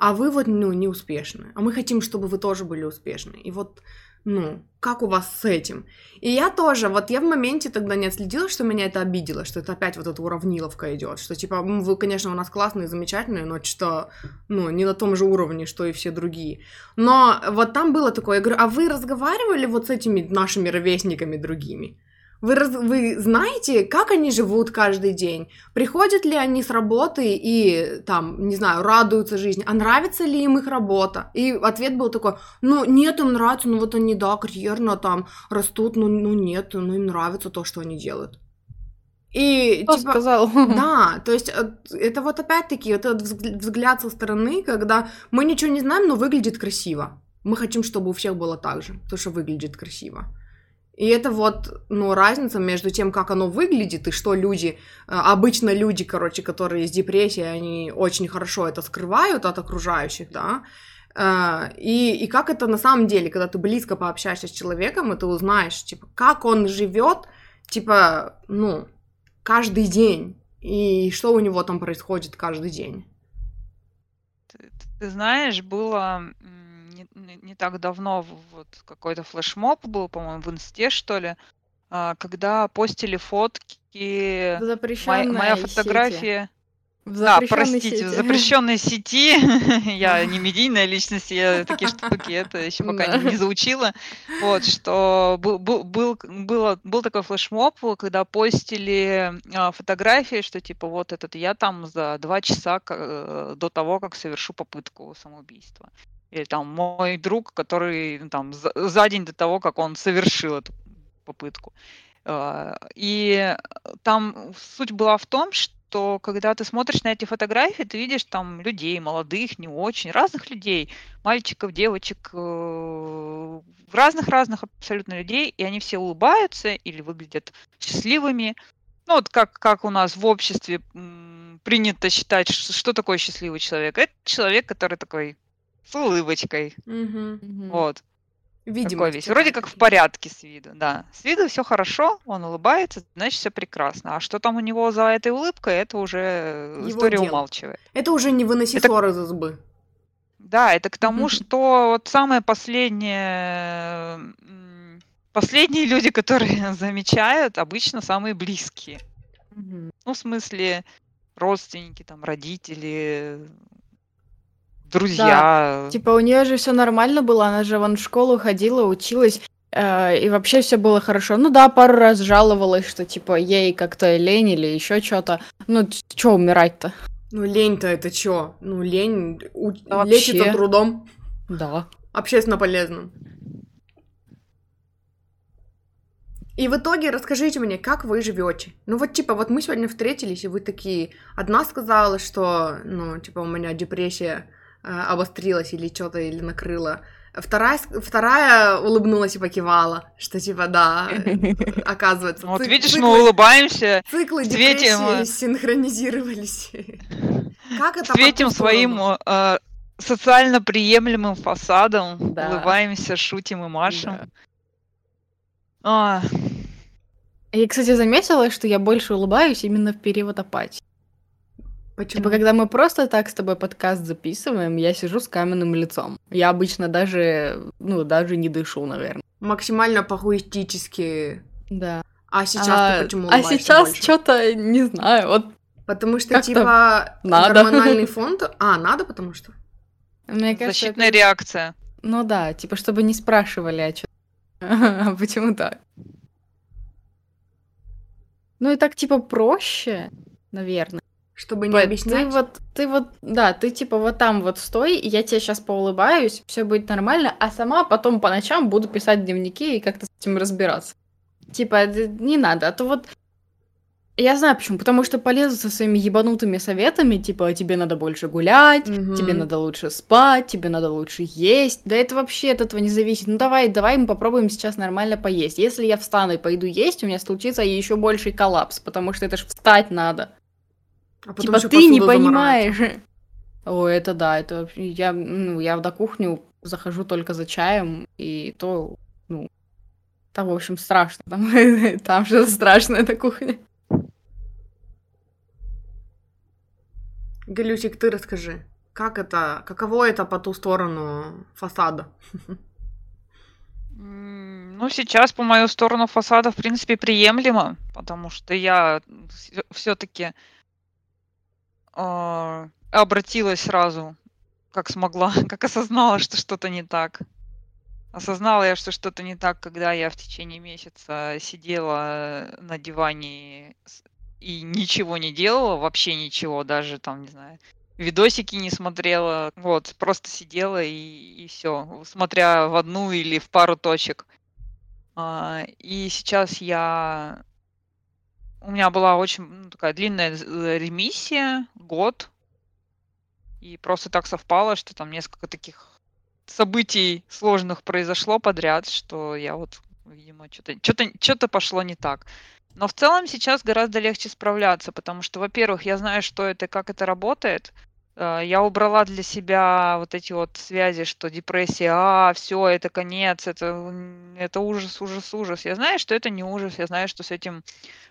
а вы вот, ну, не успешны. А мы хотим, чтобы вы тоже были успешны. И вот, ну, как у вас с этим? И я тоже, вот я в моменте тогда не отследила, что меня это обидело, что это опять вот эта уравниловка идет, что типа, вы, конечно, у нас классные, замечательные, но что, ну, не на том же уровне, что и все другие. Но вот там было такое, я говорю, а вы разговаривали вот с этими нашими ровесниками другими? Вы, раз, вы знаете, как они живут каждый день? Приходят ли они с работы и, там, не знаю, радуются жизни? А нравится ли им их работа? И ответ был такой, ну, нет, им нравится, ну, вот они, да, карьерно там растут, ну, ну нет, ну, им нравится то, что они делают. И, Кто типа, сказал? Да, то есть э, это вот опять-таки вот этот взгляд со стороны, когда мы ничего не знаем, но выглядит красиво. Мы хотим, чтобы у всех было так же, то, что выглядит красиво. И это вот, ну, разница между тем, как оно выглядит, и что люди, э, обычно люди, короче, которые с депрессией, они очень хорошо это скрывают от окружающих, да, э, и, и как это на самом деле, когда ты близко пообщаешься с человеком, и ты узнаешь, типа, как он живет, типа, ну, каждый день, и что у него там происходит каждый день. Ты, ты знаешь, было не, не так давно вот какой-то флешмоб был, по-моему, в инсте, что ли, а, когда постили фотки, моя, моя фотография... Сети. В да, простите, сети. в запрещенной сети. я не медийная личность, я такие штуки это еще пока не, не заучила. Вот, что был, был, был, было, был такой флешмоб, когда постили а, фотографии, что типа вот этот я там за два часа э, до того, как совершу попытку самоубийства или там мой друг, который ну, там за, за день до того, как он совершил эту попытку. А, и там суть была в том, что когда ты смотришь на эти фотографии, ты видишь там людей, молодых, не очень, разных людей, мальчиков, девочек, э, разных-разных абсолютно людей, и они все улыбаются или выглядят счастливыми. Ну вот как, как у нас в обществе принято считать, что такое счастливый человек. Это человек, который такой с улыбочкой. Угу. Вот. Видимо. Такой весь. Вроде как в порядке с виду, да. С виду все хорошо, он улыбается, значит, все прекрасно. А что там у него за этой улыбкой, это уже Его история дело. умалчивает. Это уже не выноси это... ссор из избы. Да, это к тому, что вот самое последнее, м, последние люди, которые замечают, обычно самые близкие. Ну, в смысле, родственники, там, родители, друзья. Типа у нее же все нормально было, она же вон в школу ходила, училась, э, и вообще все было хорошо. Ну да, пару раз жаловалась, что типа ей как-то лень или еще что-то. Ну, что умирать-то? Ну, лень-то это чё? Ну, лень у- Да лечится вообще. трудом Да. общественно полезным. И в итоге расскажите мне, как вы живете. Ну вот типа, вот мы сегодня встретились, и вы такие, одна сказала, что, ну, типа, у меня депрессия обострилась или что-то, или накрыла. Вторая, вторая улыбнулась и покивала, что типа, да, э, оказывается. Вот видишь, циклы- мы улыбаемся, Циклы светим, депрессии э, синхронизировались. Как это светим своим э, социально приемлемым фасадом, Да. улыбаемся, шутим и машем. Да. А, Я, кстати, заметила, что я больше улыбаюсь именно в период апатии. Почему? Типа, когда мы просто так с тобой подкаст записываем, я сижу с каменным лицом. Я обычно даже, ну, даже не дышу, наверное. Максимально похуистически. Да. А сейчас а, ты почему а сейчас что-то, не знаю, вот Потому что, типа, надо. гормональный фон... А, надо, потому что? мне кажется, защитная это- реакция. Ну да, типа, чтобы не спрашивали, а а почему так? Ну и так, типа, проще, наверное. Чтобы не Бэт, объяснять? Ты вот, ты вот, да, ты типа вот там вот стой, я тебе сейчас поулыбаюсь, все будет нормально, а сама потом по ночам буду писать дневники и как-то с этим разбираться. Типа, не надо, а то вот... Я знаю почему, потому что полезу со своими ебанутыми советами, типа, тебе надо больше гулять, Мгм. тебе надо лучше спать, тебе надо лучше есть. Да это вообще от этого не зависит. Ну давай, давай мы попробуем сейчас нормально поесть. Если я встану и пойду есть, у меня случится еще больший коллапс, потому что это ж встать надо. А потом Типа ты не понимаешь. О, это да, это вообще- я, ну, я на кухню захожу только за чаем, и то, ну, там, в общем, страшно. Там, там же страшно, эта кухня. Галюсик, ты расскажи. Как это, каково это по ту сторону фасада? Ну, сейчас по мою сторону фасада, в принципе, приемлемо, потому что я все-таки обратилась сразу, как смогла, как осознала, что что-то не так. Осознала я, что что-то не так, когда я в течение месяца сидела на диване и ничего не делала, вообще ничего, даже там, не знаю, видосики не смотрела, вот, просто сидела и, все, смотря в одну или в пару точек. А, И сейчас я... У меня была очень ну, такая длинная з- ремиссия, год, и просто так совпало, что там несколько таких событий сложных произошло подряд, что я вот, видимо, что-то что-то что-то пошло не так. Но в целом сейчас гораздо легче справляться, потому что, во-первых, я знаю, что это, как это работает. Э, Я убрала для себя вот эти вот связи, что депрессия, а, все, это конец, это, это ужас, ужас, ужас. Я знаю, что это не ужас, я знаю, что с этим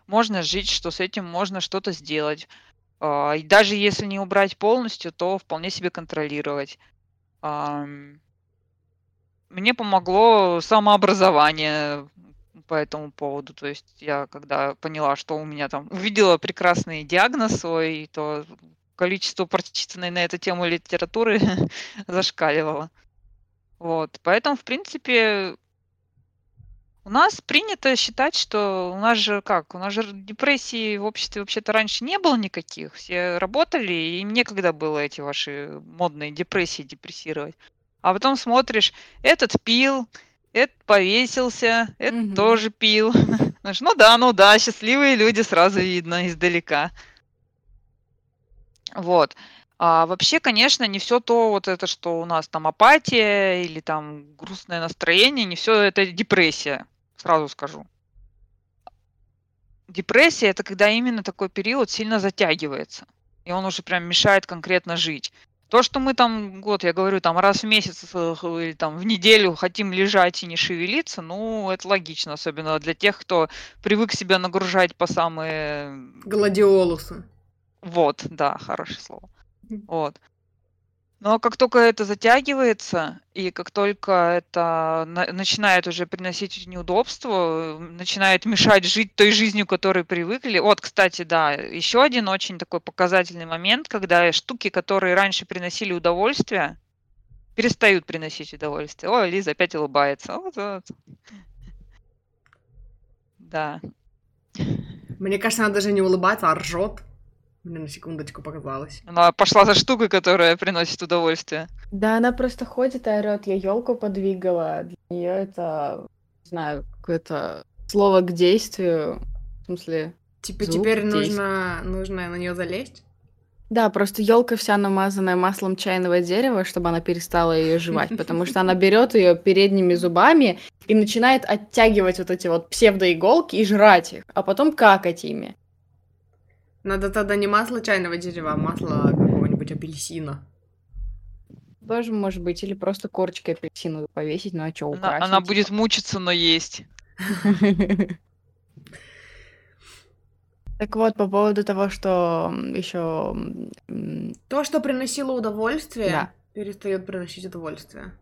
можно жить, что с этим можно что-то сделать. А, И даже если не убрать полностью, то вполне себе контролировать. Мне помогло самообразование по этому поводу. То есть я когда поняла, что у меня там увидела прекрасный диагноз свой, то количество прочитанной на эту тему литературы зашкаливало. Вот. Поэтому, в принципе, у нас принято считать, что у нас же как, у нас же депрессии в обществе вообще-то раньше не было никаких. Все работали, и им некогда было эти ваши модные депрессии депрессировать. А потом смотришь, этот пил, этот повесился, этот Мгм. тоже пил. Ну да, ну да, счастливые люди сразу видно издалека. Вот. А вообще, конечно, не все то вот это, что у нас там апатия или там грустное настроение, не все это депрессия, сразу скажу. Депрессия это когда именно такой период сильно затягивается, и он уже прям мешает конкретно жить. То, что мы там, вот я говорю, там раз в месяц или там в неделю хотим лежать и не шевелиться, ну, это логично, особенно для тех, кто привык себя нагружать по самые Гладиолусы. Вот, да, хорошее слово. Вот. Но как только это затягивается, и как только это на- начинает уже приносить неудобства, начинает мешать жить той жизнью, к которой привыкли. Вот, кстати, да, еще один очень такой показательный момент, когда штуки, которые раньше приносили удовольствие, перестают приносить удовольствие. О, Лиза опять улыбается. Вот, вот. Да. Мне кажется, она даже не улыбается, а ржет. Мне на секундочку показалось. Она пошла за штукой, которая приносит удовольствие. Да, она просто ходит и орет, я елку подвигала. Для нее это, не знаю, какое-то слово к действию. В смысле, Типа Звук теперь нужно, нужно на нее залезть? Да, просто елка вся намазанная маслом чайного дерева, чтобы она перестала ее жевать, потому что она берет ее передними зубами и начинает оттягивать вот эти вот псевдоиголки и жрать их, а потом какать ими. Надо тогда не масло чайного дерева, а масло какого-нибудь апельсина. Тоже может быть, или просто корочкой апельсиновой повесить, ну а что, Она, украсить? она будет мучиться, но есть. Так вот, по поводу того, что еще... То, что приносило удовольствие, Да. перестает приносить удовольствие.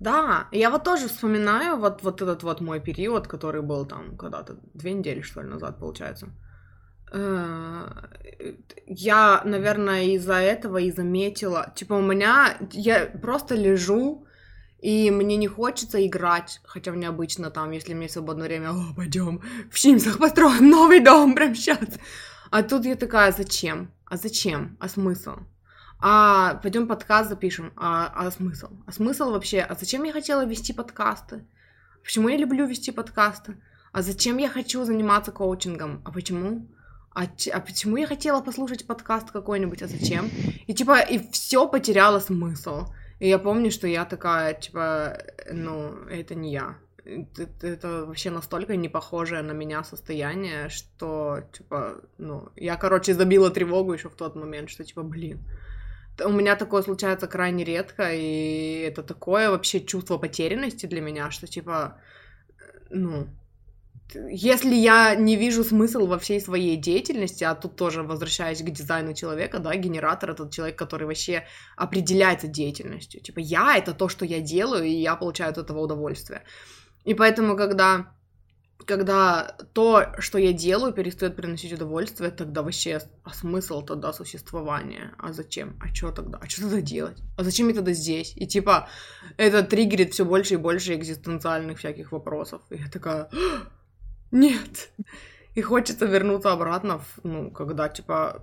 Да, я вот тоже вспоминаю вот, вот этот вот мой период, который был там когда-то две недели, что ли, назад, получается. Э, Я, наверное, из-за этого и заметила. Типа, у меня... Я просто лежу, и мне не хочется играть, хотя мне обычно там, если мне свободное время, о, пойдем в Симсах построим новый дом прямо сейчас. А тут я такая, зачем? А зачем? А смысл? А пойдем подкаст запишем. А, а смысл? А смысл вообще? А зачем я хотела вести подкасты? Почему я люблю вести подкасты? А зачем я хочу заниматься коучингом? А почему? А, а почему я хотела послушать подкаст какой-нибудь? А зачем? И типа, и все потеряло смысл. И я помню, что я такая, типа, ну, это не я. Это, это вообще настолько не похожее на меня состояние, что, типа, ну, я, короче, забила тревогу еще в тот момент, что, типа, блин, у меня такое случается крайне редко, и это такое вообще чувство потерянности для меня, что, типа, ну, т- если я не вижу смысл во всей своей деятельности, а тут тоже возвращаясь к дизайну человека, да, генератор — это человек, который вообще определяется деятельностью. Типа, я — это то, что я делаю, и я получаю от этого удовольствие. И поэтому, когда, когда то, что я делаю, перестает приносить удовольствие, тогда вообще, а смысл тогда существования? А зачем? А что тогда? А что тогда делать? А зачем я тогда здесь? И типа, это триггерит все больше и больше экзистенциальных всяких вопросов. И я такая, «А, нет. И хочется вернуться обратно, в, ну, когда, типа,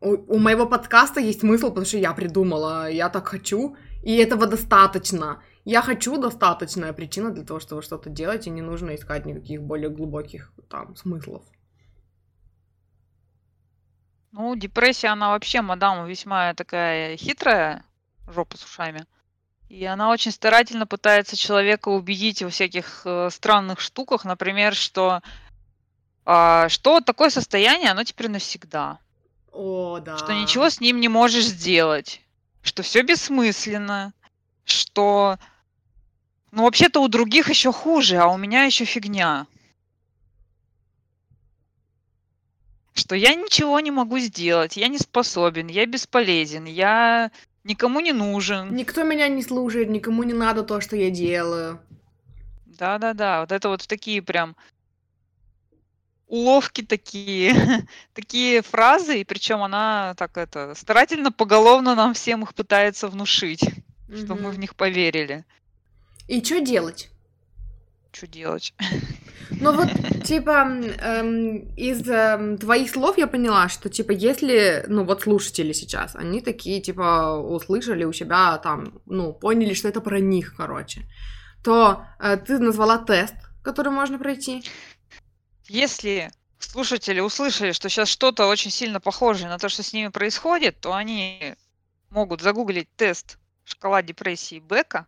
у, у моего подкаста есть смысл, потому что я придумала, я так хочу, и этого достаточно. Я хочу достаточная причина для того, чтобы что-то делать, и не нужно искать никаких более глубоких там смыслов. Ну, депрессия, она вообще, мадам, весьма такая хитрая, жопа с ушами. И она очень старательно пытается человека убедить во всяких э, странных штуках, например, что а, что такое состояние, оно теперь навсегда. О, да. Что ничего с ним не можешь сделать. Что все бессмысленно. Что, ну, вообще-то у других еще хуже, а у меня еще фигня. Что я ничего не могу сделать, я не способен, я бесполезен, я никому не нужен. Никто меня не слушает, никому не надо то, что я делаю. Да-да-да, вот это вот такие прям уловки такие, такие фразы, и причем она так это старательно поголовно нам всем их пытается внушить, что мы в них поверили. И что делать? Что делать? Ну вот, типа, эм, из эм, твоих слов я поняла, что, типа, если, ну вот слушатели сейчас, они такие, типа, услышали у себя там, ну, поняли, что это про них, короче, то э, ты назвала тест, который можно пройти. Если слушатели услышали, что сейчас что-то очень сильно похожее на то, что с ними происходит, то они могут загуглить тест шкала депрессии Бека,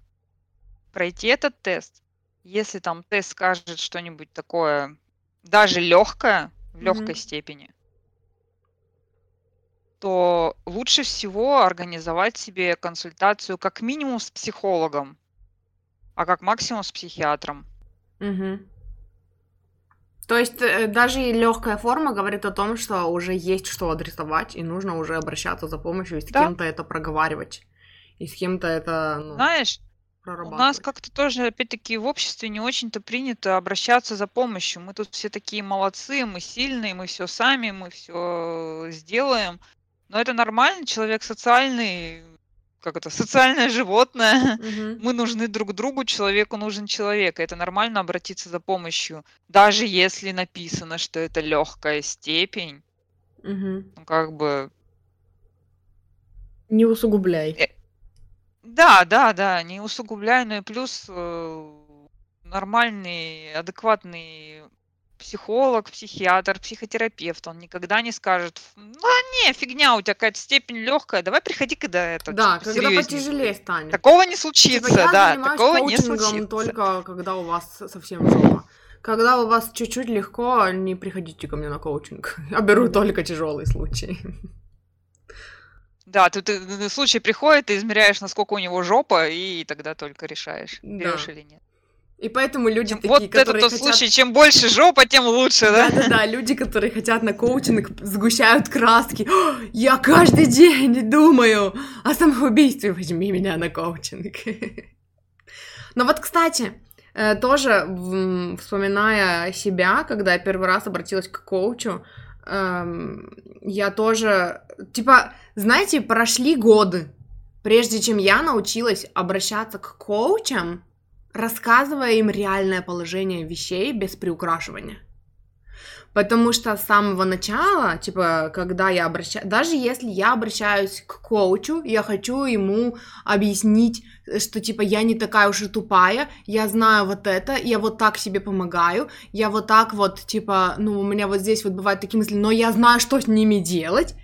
пройти этот тест. Если там тест скажет что-нибудь такое, даже легкое, в Мгм. легкой степени, то лучше всего организовать себе консультацию как минимум с психологом, а как максимум с психиатром. Угу. То есть э, даже и легкая форма говорит о том, что уже есть что адресовать, и нужно уже обращаться за помощью, и с Да. кем-то это проговаривать, и с кем-то это ну, Знаешь, у нас прорабатывать. как-то тоже, опять-таки, в обществе не очень-то принято обращаться за помощью. Мы тут все такие молодцы, мы сильные, мы все сами, мы все сделаем. Но это нормально, человек социальный, как это, социальное животное. Мгм. Мы нужны друг другу, человеку нужен человек. Это нормально обратиться за помощью. Даже если написано, что это легкая степень, ну как бы Не усугубляй. Да, да, да, не усугубляй, но и плюс э, нормальный, адекватный психолог, психиатр, психотерапевт, он никогда не скажет, ну не, фигня, у тебя какая-то степень легкая, давай приходи, когда это Да, типа, когда серьезнее потяжелее будет». станет. Такого не Типа, случится, я да, такого не случится. только когда у вас совсем жопа. Когда у вас чуть-чуть легко, не приходите ко мне на коучинг. Я беру только тяжелый случай. Да, тут э, случай приходит, ты измеряешь, насколько у него жопа, и тогда только решаешь, Да. берешь или нет. И поэтому люди такие, вот это которые тот хотят... случай, чем больше жопа, тем лучше, да? Да-да-да, люди, которые хотят на коучинг, сгущают краски. «О, Я каждый день думаю о самоубийстве, возьми меня на коучинг. Но вот, кстати, э, тоже вспоминая себя, когда я первый раз обратилась к коучу, эм, я тоже, типа, знаете, прошли годы, прежде чем я научилась обращаться к коучам, рассказывая им реальное положение вещей без приукрашивания. Потому что с самого начала, типа, когда я обращаюсь, даже если я обращаюсь к коучу, я хочу ему объяснить, что, типа, я не такая уж и тупая, я знаю вот это, я вот так себе помогаю, я вот так вот, типа, ну, у меня вот здесь вот бывают такие мысли, но я знаю, что с ними делать,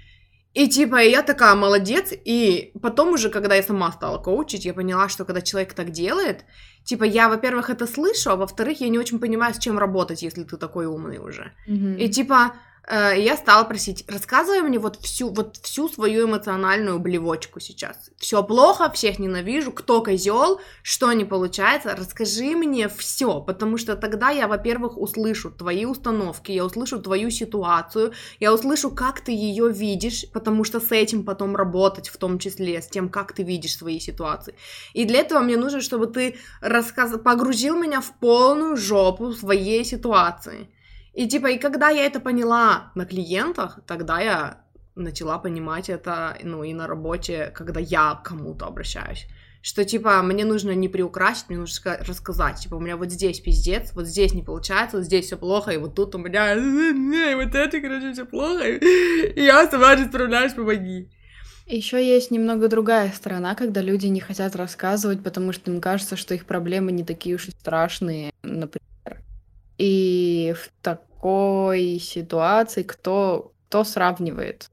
и типа я такая молодец, и потом уже, когда я сама стала коучить, я поняла, что когда человек так делает, типа я, во-первых, это слышу, а во-вторых, я не очень понимаю, с чем работать, если ты такой умный уже. Мгм. И типа э, я стала просить, рассказывай мне вот всю, вот всю свою эмоциональную блевочку сейчас. Все плохо, всех ненавижу, кто козел, что не получается, расскажи мне все, потому что тогда я, во-первых, услышу твои установки, я услышу твою ситуацию, я услышу, как ты ее видишь, потому что с этим потом работать, в том числе, с тем, как ты видишь свои ситуации. И для этого мне нужно, чтобы ты рассказ... погрузил меня в полную жопу своей ситуации. И типа, и когда я это поняла на клиентах, тогда я начала понимать это, ну, и на работе, когда я к кому-то обращаюсь. Что, типа, мне нужно не приукрасить, мне нужно ска- рассказать. Типа, у меня вот здесь пиздец, вот здесь не получается, вот здесь все плохо, и вот тут у меня «Э, вот это, короче, все плохо, и я сама не справляюсь, помоги. Еще есть немного другая сторона, когда люди не хотят рассказывать, потому что им кажется, что их проблемы не такие уж и страшные, например. И в такой ситуации кто, кто сравнивает?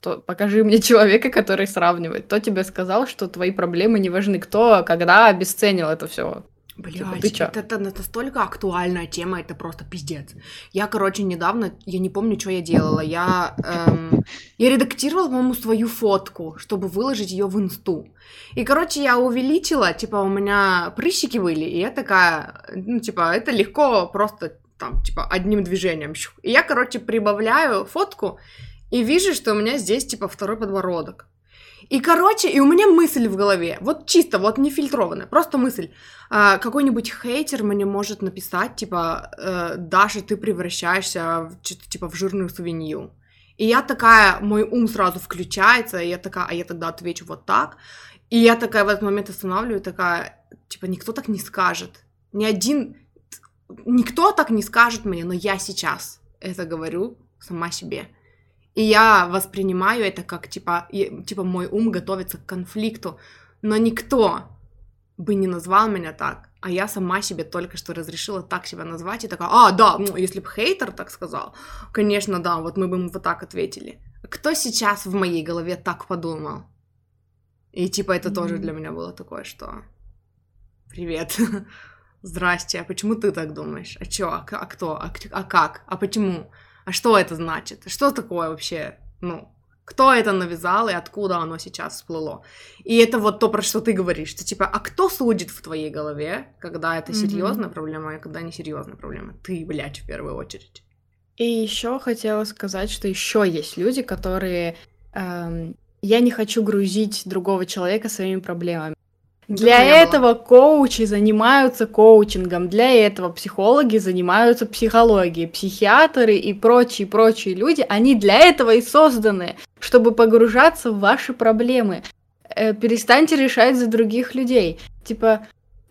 Кто- покажи мне человека, который сравнивает. Кто тебе сказал, что твои проблемы не важны? Кто, когда обесценил это все? Блядь, Типа, чё? это, это настолько актуальная тема, это просто пиздец. Я, короче, недавно, я не помню, что я делала. Я, эм, я редактировала, по-моему, свою фотку, чтобы выложить ее в инсту. И, короче, я увеличила, типа, у меня прыщики были, и я такая, ну, типа, это легко просто там, типа, одним движением. И я, короче, прибавляю фотку, и вижу, что у меня здесь, типа, второй подбородок. И, короче, и у меня мысль в голове, вот чисто, вот не фильтрованная, просто мысль. А, какой-нибудь хейтер мне может написать, типа, э, Даша, ты превращаешься в, типа, в жирную свинью. И я такая, мой ум сразу включается, и я такая, а я тогда отвечу вот так. И я такая в этот момент останавливаю, такая, типа, никто так не скажет. Ни один, никто так не скажет мне, но я сейчас это говорю сама себе. И я воспринимаю это как, типа, типа, мой ум готовится к конфликту. Но никто бы не назвал меня так, а я сама себе только что разрешила так себя назвать, и такая, а, да, ну, если бы хейтер так сказал, конечно, да, вот мы бы ему вот так ответили. Кто сейчас в моей голове так подумал? И, типа, это тоже Мгм. для меня было такое, что... Привет. Здрасте, а почему ты так думаешь? А чё? А, а кто? А, а как? А почему? А что это значит? Что такое вообще? Ну, Кто это навязал и откуда оно сейчас всплыло? И это вот то, про что ты говоришь, что типа, а кто судит в твоей голове, когда это серьезная mm-hmm. проблема, и когда не серьезная проблема? Ты, блядь, в первую очередь. И еще хотела сказать, что еще есть люди, которые эм, я не хочу грузить другого человека своими проблемами. Для этого коучи занимаются коучингом, для этого психологи занимаются психологией, психиатры и прочие-прочие люди, они для этого и созданы, чтобы погружаться в ваши проблемы. Э, перестаньте решать за других людей. Типа,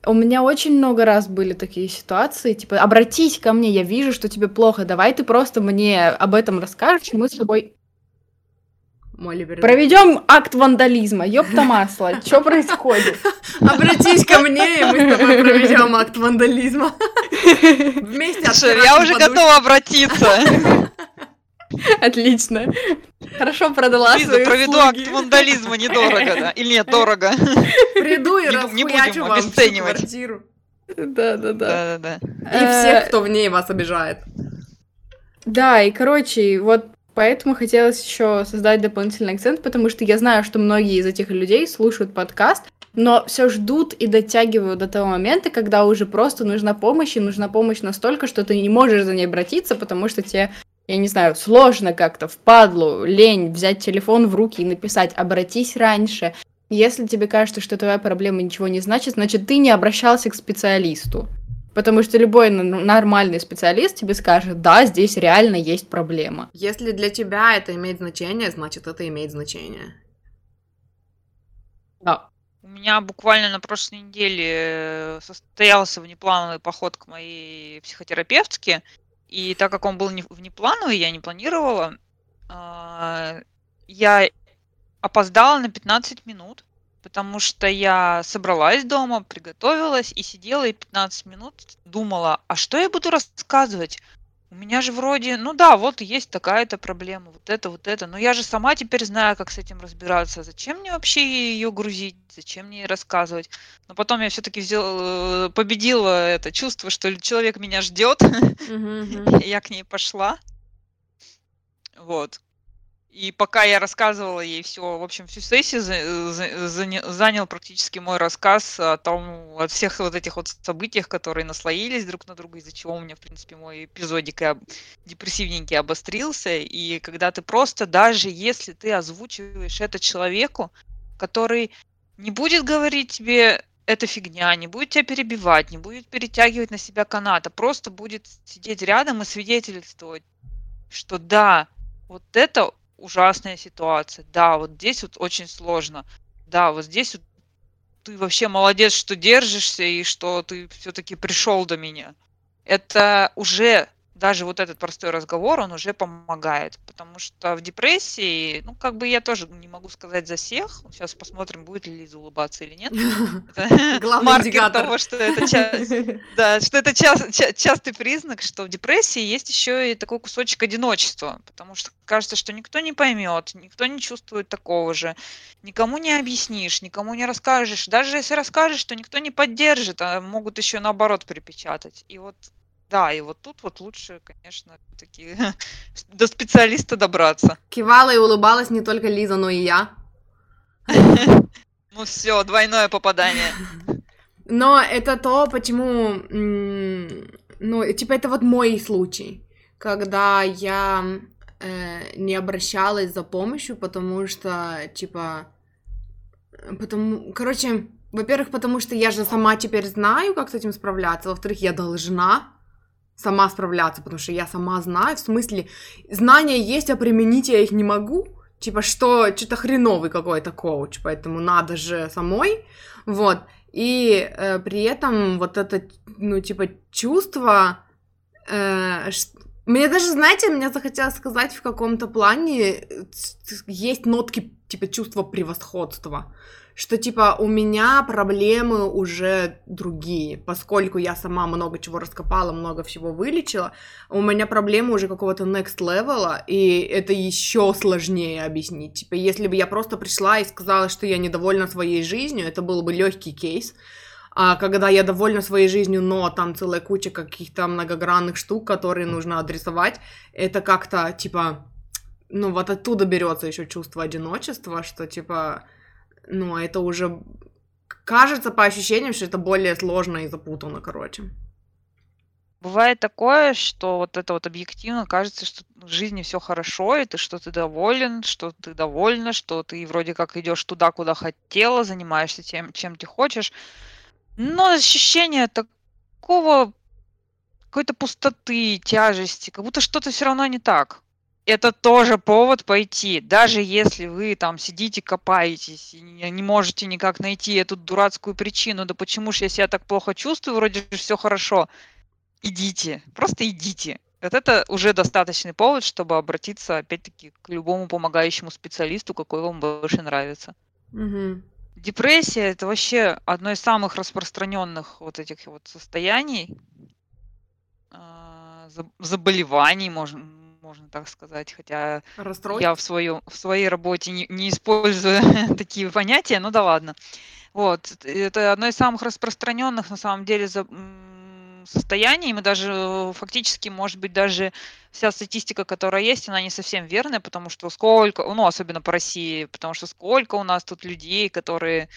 у меня очень много раз были такие ситуации, типа, обратись ко мне, я вижу, что тебе плохо, давай ты просто мне об этом расскажешь, и мы с тобой Проведем акт вандализма, ёпта масло, что происходит? Обратись ко мне, и мы с тобой проведем акт вандализма. Вместе Я уже готова обратиться. Отлично. Хорошо продала Лиза, свои проведу услуги. акт вандализма недорого, да? Или нет, дорого. Приду и не, расхуячу вам всю квартиру. Да, да, да. да, да, И всех, кто в ней вас обижает. Да, и короче, вот поэтому хотелось еще создать дополнительный акцент, потому что я знаю, что многие из этих людей слушают подкаст, но все ждут и дотягивают до того момента, когда уже просто нужна помощь, и нужна помощь настолько, что ты не можешь за ней обратиться, потому что тебе я не знаю, сложно как-то, впадлу, лень взять телефон в руки и написать «обратись раньше». Если тебе кажется, что твоя проблема ничего не значит, значит, ты не обращался к специалисту. Потому что любой нормальный специалист тебе скажет, да, здесь реально есть проблема. Если для тебя это имеет значение, значит, это имеет значение. Да. У меня буквально на прошлой неделе э, состоялся внеплановый поход к моей психотерапевтке, и так как он был не, внеплановый, я не планировала, э, я опоздала на 15 минут, потому что я собралась дома, приготовилась и сидела и 15 минут думала, а что я буду рассказывать? У меня же вроде, ну да, вот есть такая-то проблема, вот это, вот это. Но я же сама теперь знаю, как с этим разбираться. Зачем мне вообще ее грузить? Зачем мне рассказывать? Но потом я все-таки взял, э, победила это чувство, что человек меня ждет. Я к ней пошла. Вот. И пока я рассказывала ей все, в общем, всю сессию занял практически мой рассказ о том, о всех вот этих вот событиях, которые наслоились друг на друга, из-за чего у меня, в принципе, мой эпизодик депрессивненький обострился. И когда ты просто, даже если ты озвучиваешь это человеку, который не будет говорить тебе это фигня, не будет тебя перебивать, не будет перетягивать на себя канат, а просто будет сидеть рядом и свидетельствовать, что да, вот это ужасная ситуация. Да, вот здесь вот очень сложно. Да, вот здесь вот ты вообще молодец, что держишься и что ты все-таки пришел до меня. Это уже даже вот этот простой разговор, он уже помогает, потому что в депрессии, ну, как бы я тоже не могу сказать за всех, сейчас посмотрим, будет ли Лиза улыбаться или нет. Главный индикатор того, что это, что это частый признак, что в депрессии есть еще и такой кусочек одиночества, потому что кажется, что никто не поймет, никто не чувствует такого же, никому не объяснишь, никому не расскажешь, даже если расскажешь, то никто не поддержит, а могут еще наоборот припечатать. И вот да, и вот тут вот лучше, конечно, такие до специалиста добраться. Кивала и улыбалась не только Лиза, но и я. Ну все, двойное попадание. Но это то, почему, ну, типа, это вот мой случай, когда я э, не обращалась за помощью, потому что, типа, потому, короче, во-первых, потому что я же сама теперь знаю, как с этим справляться, во-вторых, я должна, сама справляться, потому что я сама знаю, в смысле, знания есть, а применить я их не могу, типа, что, что-то хреновый какой-то коуч, поэтому надо же самой, вот, и э, при этом вот это, ну, типа, чувство, э, мне даже, знаете, мне захотелось сказать в каком-то плане, э, есть нотки, типа, чувства превосходства, что типа у меня проблемы уже другие, поскольку я сама много чего раскопала, много всего вылечила, у меня проблемы уже какого-то next level, и это еще сложнее объяснить. Типа, если бы я просто пришла и сказала, что я недовольна своей жизнью, это был бы легкий кейс. А когда я довольна своей жизнью, но там целая куча каких-то многогранных штук, которые нужно адресовать, это как-то, типа, ну, вот оттуда берется еще чувство одиночества, что, типа, ну, это уже кажется по ощущениям, что это более сложно и запутанно, короче. Бывает такое, что вот это вот объективно кажется, что в жизни все хорошо, и ты что ты доволен, что ты довольна, что ты вроде как идешь туда, куда хотела, занимаешься тем, чем ты хочешь. Но ощущение такого какой-то пустоты, тяжести, как будто что-то все равно не так. Это тоже повод пойти, даже если вы там сидите, копаетесь и не, можете никак найти эту дурацкую причину, да почему же я себя так плохо чувствую, вроде же все хорошо идите, просто идите. Вот это уже достаточный повод, чтобы обратиться, опять-таки, к любому помогающему специалисту, какой вам больше нравится. Угу. Депрессия это вообще одно из самых распространенных вот этих вот состояний, а, заболеваний, можно, можно так сказать, хотя я в, свою, в своей работе не, не использую такие понятия, ну да ладно. Вот, это одно из самых распространенных, на самом деле, за, состоянии. Мы даже э, фактически, может быть, даже вся статистика, которая есть, она не совсем верная, потому что сколько, ну, особенно по России, потому что сколько у нас тут людей, которые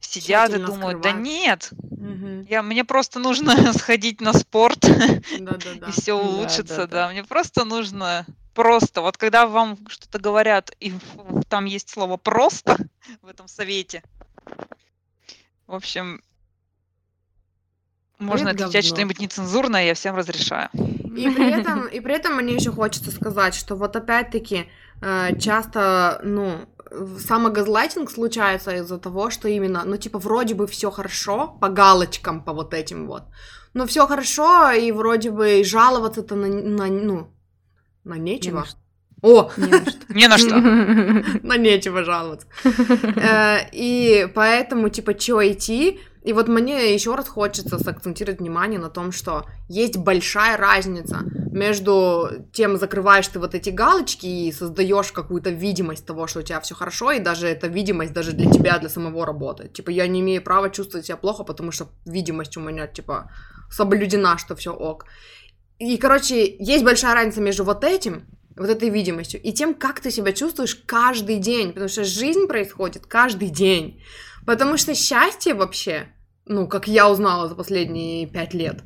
сидят и думают, да нет, угу. я, мне просто нужно сходить на спорт, да, да, да. и все улучшится, да. Мне просто нужно просто, вот когда вам что-то говорят, и там есть слово просто в этом совете, в общем, можно это отвечать что-нибудь нецензурное, я всем разрешаю. И при этом, и при этом мне еще хочется сказать, что вот опять-таки э, часто, ну, самогазлайтинг случается из-за того, что именно, ну, типа, вроде бы все хорошо, по галочкам, по вот этим вот. Но все хорошо, и вроде бы жаловаться-то на, на, ну, на нечего. О! Не на что. На нечего жаловаться. Э, и поэтому, типа, чё идти? И вот мне еще раз хочется сакцентировать внимание на том, что есть большая разница между тем, закрываешь ты вот эти галочки и создаешь какую-то видимость того, что у тебя все хорошо, и даже эта видимость даже для тебя, для самого работает. Типа, я не имею права чувствовать себя плохо, потому что видимость у меня, типа, соблюдена, что все ок. И, короче, есть большая разница между вот этим, вот этой видимостью, и тем, как ты себя чувствуешь каждый день, потому что жизнь происходит каждый день. Потому что счастье вообще, ну, как я узнала за последние пять лет,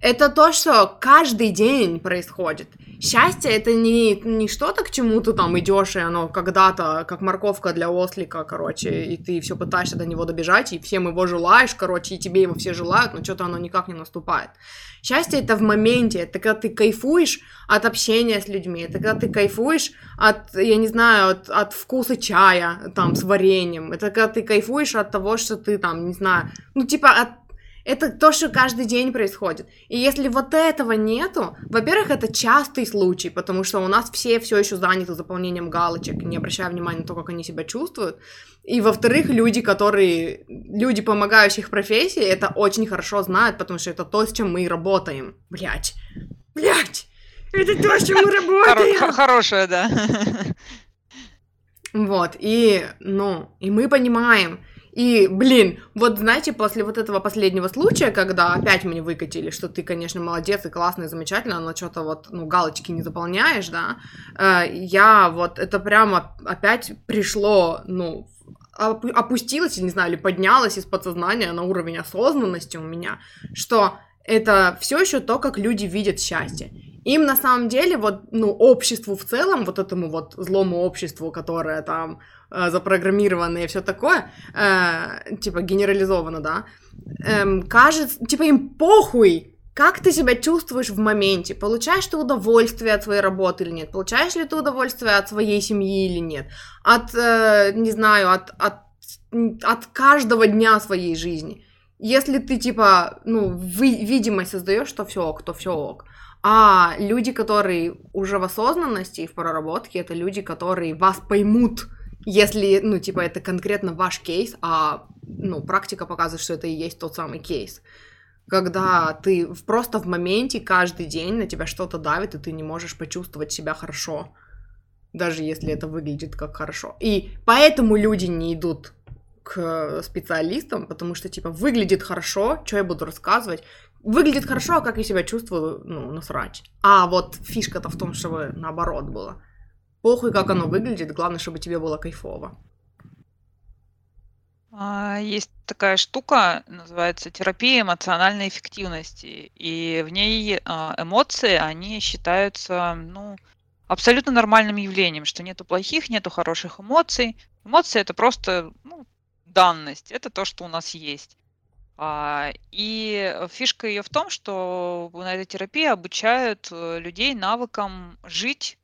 это то, что каждый день происходит. Счастье это не, не что-то, к чему ты там идешь, и оно когда-то, как морковка для ослика, короче, и ты все пытаешься до него добежать, и всем его желаешь, короче, и тебе его все желают, но что-то оно никак не наступает. Счастье это в моменте, это когда ты кайфуешь от общения с людьми, это когда ты кайфуешь от, я не знаю, от, от вкуса чая, там, с вареньем, это когда ты кайфуешь от того, что ты там, не знаю, ну, типа, от это то, что каждый день происходит. И если вот этого нету, во-первых, это частый случай, потому что у нас все все еще заняты заполнением галочек, не обращая внимания на то, как они себя чувствуют. И во-вторых, люди, которые, люди, помогающих профессии, это очень хорошо знают, потому что это то, с чем мы работаем. Блять, блять, это то, с чем мы работаем. Хорошая, да. Вот, и, ну, и мы понимаем, и, блин, вот знаете, после вот этого последнего случая, когда опять мне выкатили, что ты, конечно, молодец и классный, и замечательно, но что-то вот, ну, галочки не заполняешь, да, э, я вот, это прямо опять пришло, ну, опустилось, не знаю, или поднялось из подсознания на уровень осознанности у меня, что это все еще то, как люди видят счастье. Им на самом деле, вот, ну, обществу в целом, вот этому вот злому обществу, которое там э, запрограммировано и все такое, э, типа генерализовано, да, э, кажется, типа им похуй, как ты себя чувствуешь в моменте? Получаешь ты удовольствие от своей работы или нет? Получаешь ли ты удовольствие от своей семьи или нет? От, э, не знаю, от, от, от каждого дня своей жизни. Если ты, типа, ну, вы, видимость создаешь, что все ок, то все ок. А люди, которые уже в осознанности и в проработке, это люди, которые вас поймут, если, ну, типа, это конкретно ваш кейс, а, ну, практика показывает, что это и есть тот самый кейс. Когда ты просто в моменте каждый день на тебя что-то давит, и ты не можешь почувствовать себя хорошо, даже если это выглядит как хорошо. И поэтому люди не идут к специалистам, потому что, типа, выглядит хорошо, что я буду рассказывать, выглядит хорошо, а как я себя чувствую, ну, насрать. А вот фишка-то в том, чтобы наоборот было. похуй, как оно выглядит, главное, чтобы тебе было кайфово. А, есть такая штука, называется терапия эмоциональной эффективности, и в ней а, эмоции, они считаются, ну, абсолютно нормальным явлением, что нету плохих, нету хороших эмоций. Эмоции это просто ну, данность, это то, что у нас есть. А, и фишка ее в том, что на этой терапии обучают э, людей навыкам жить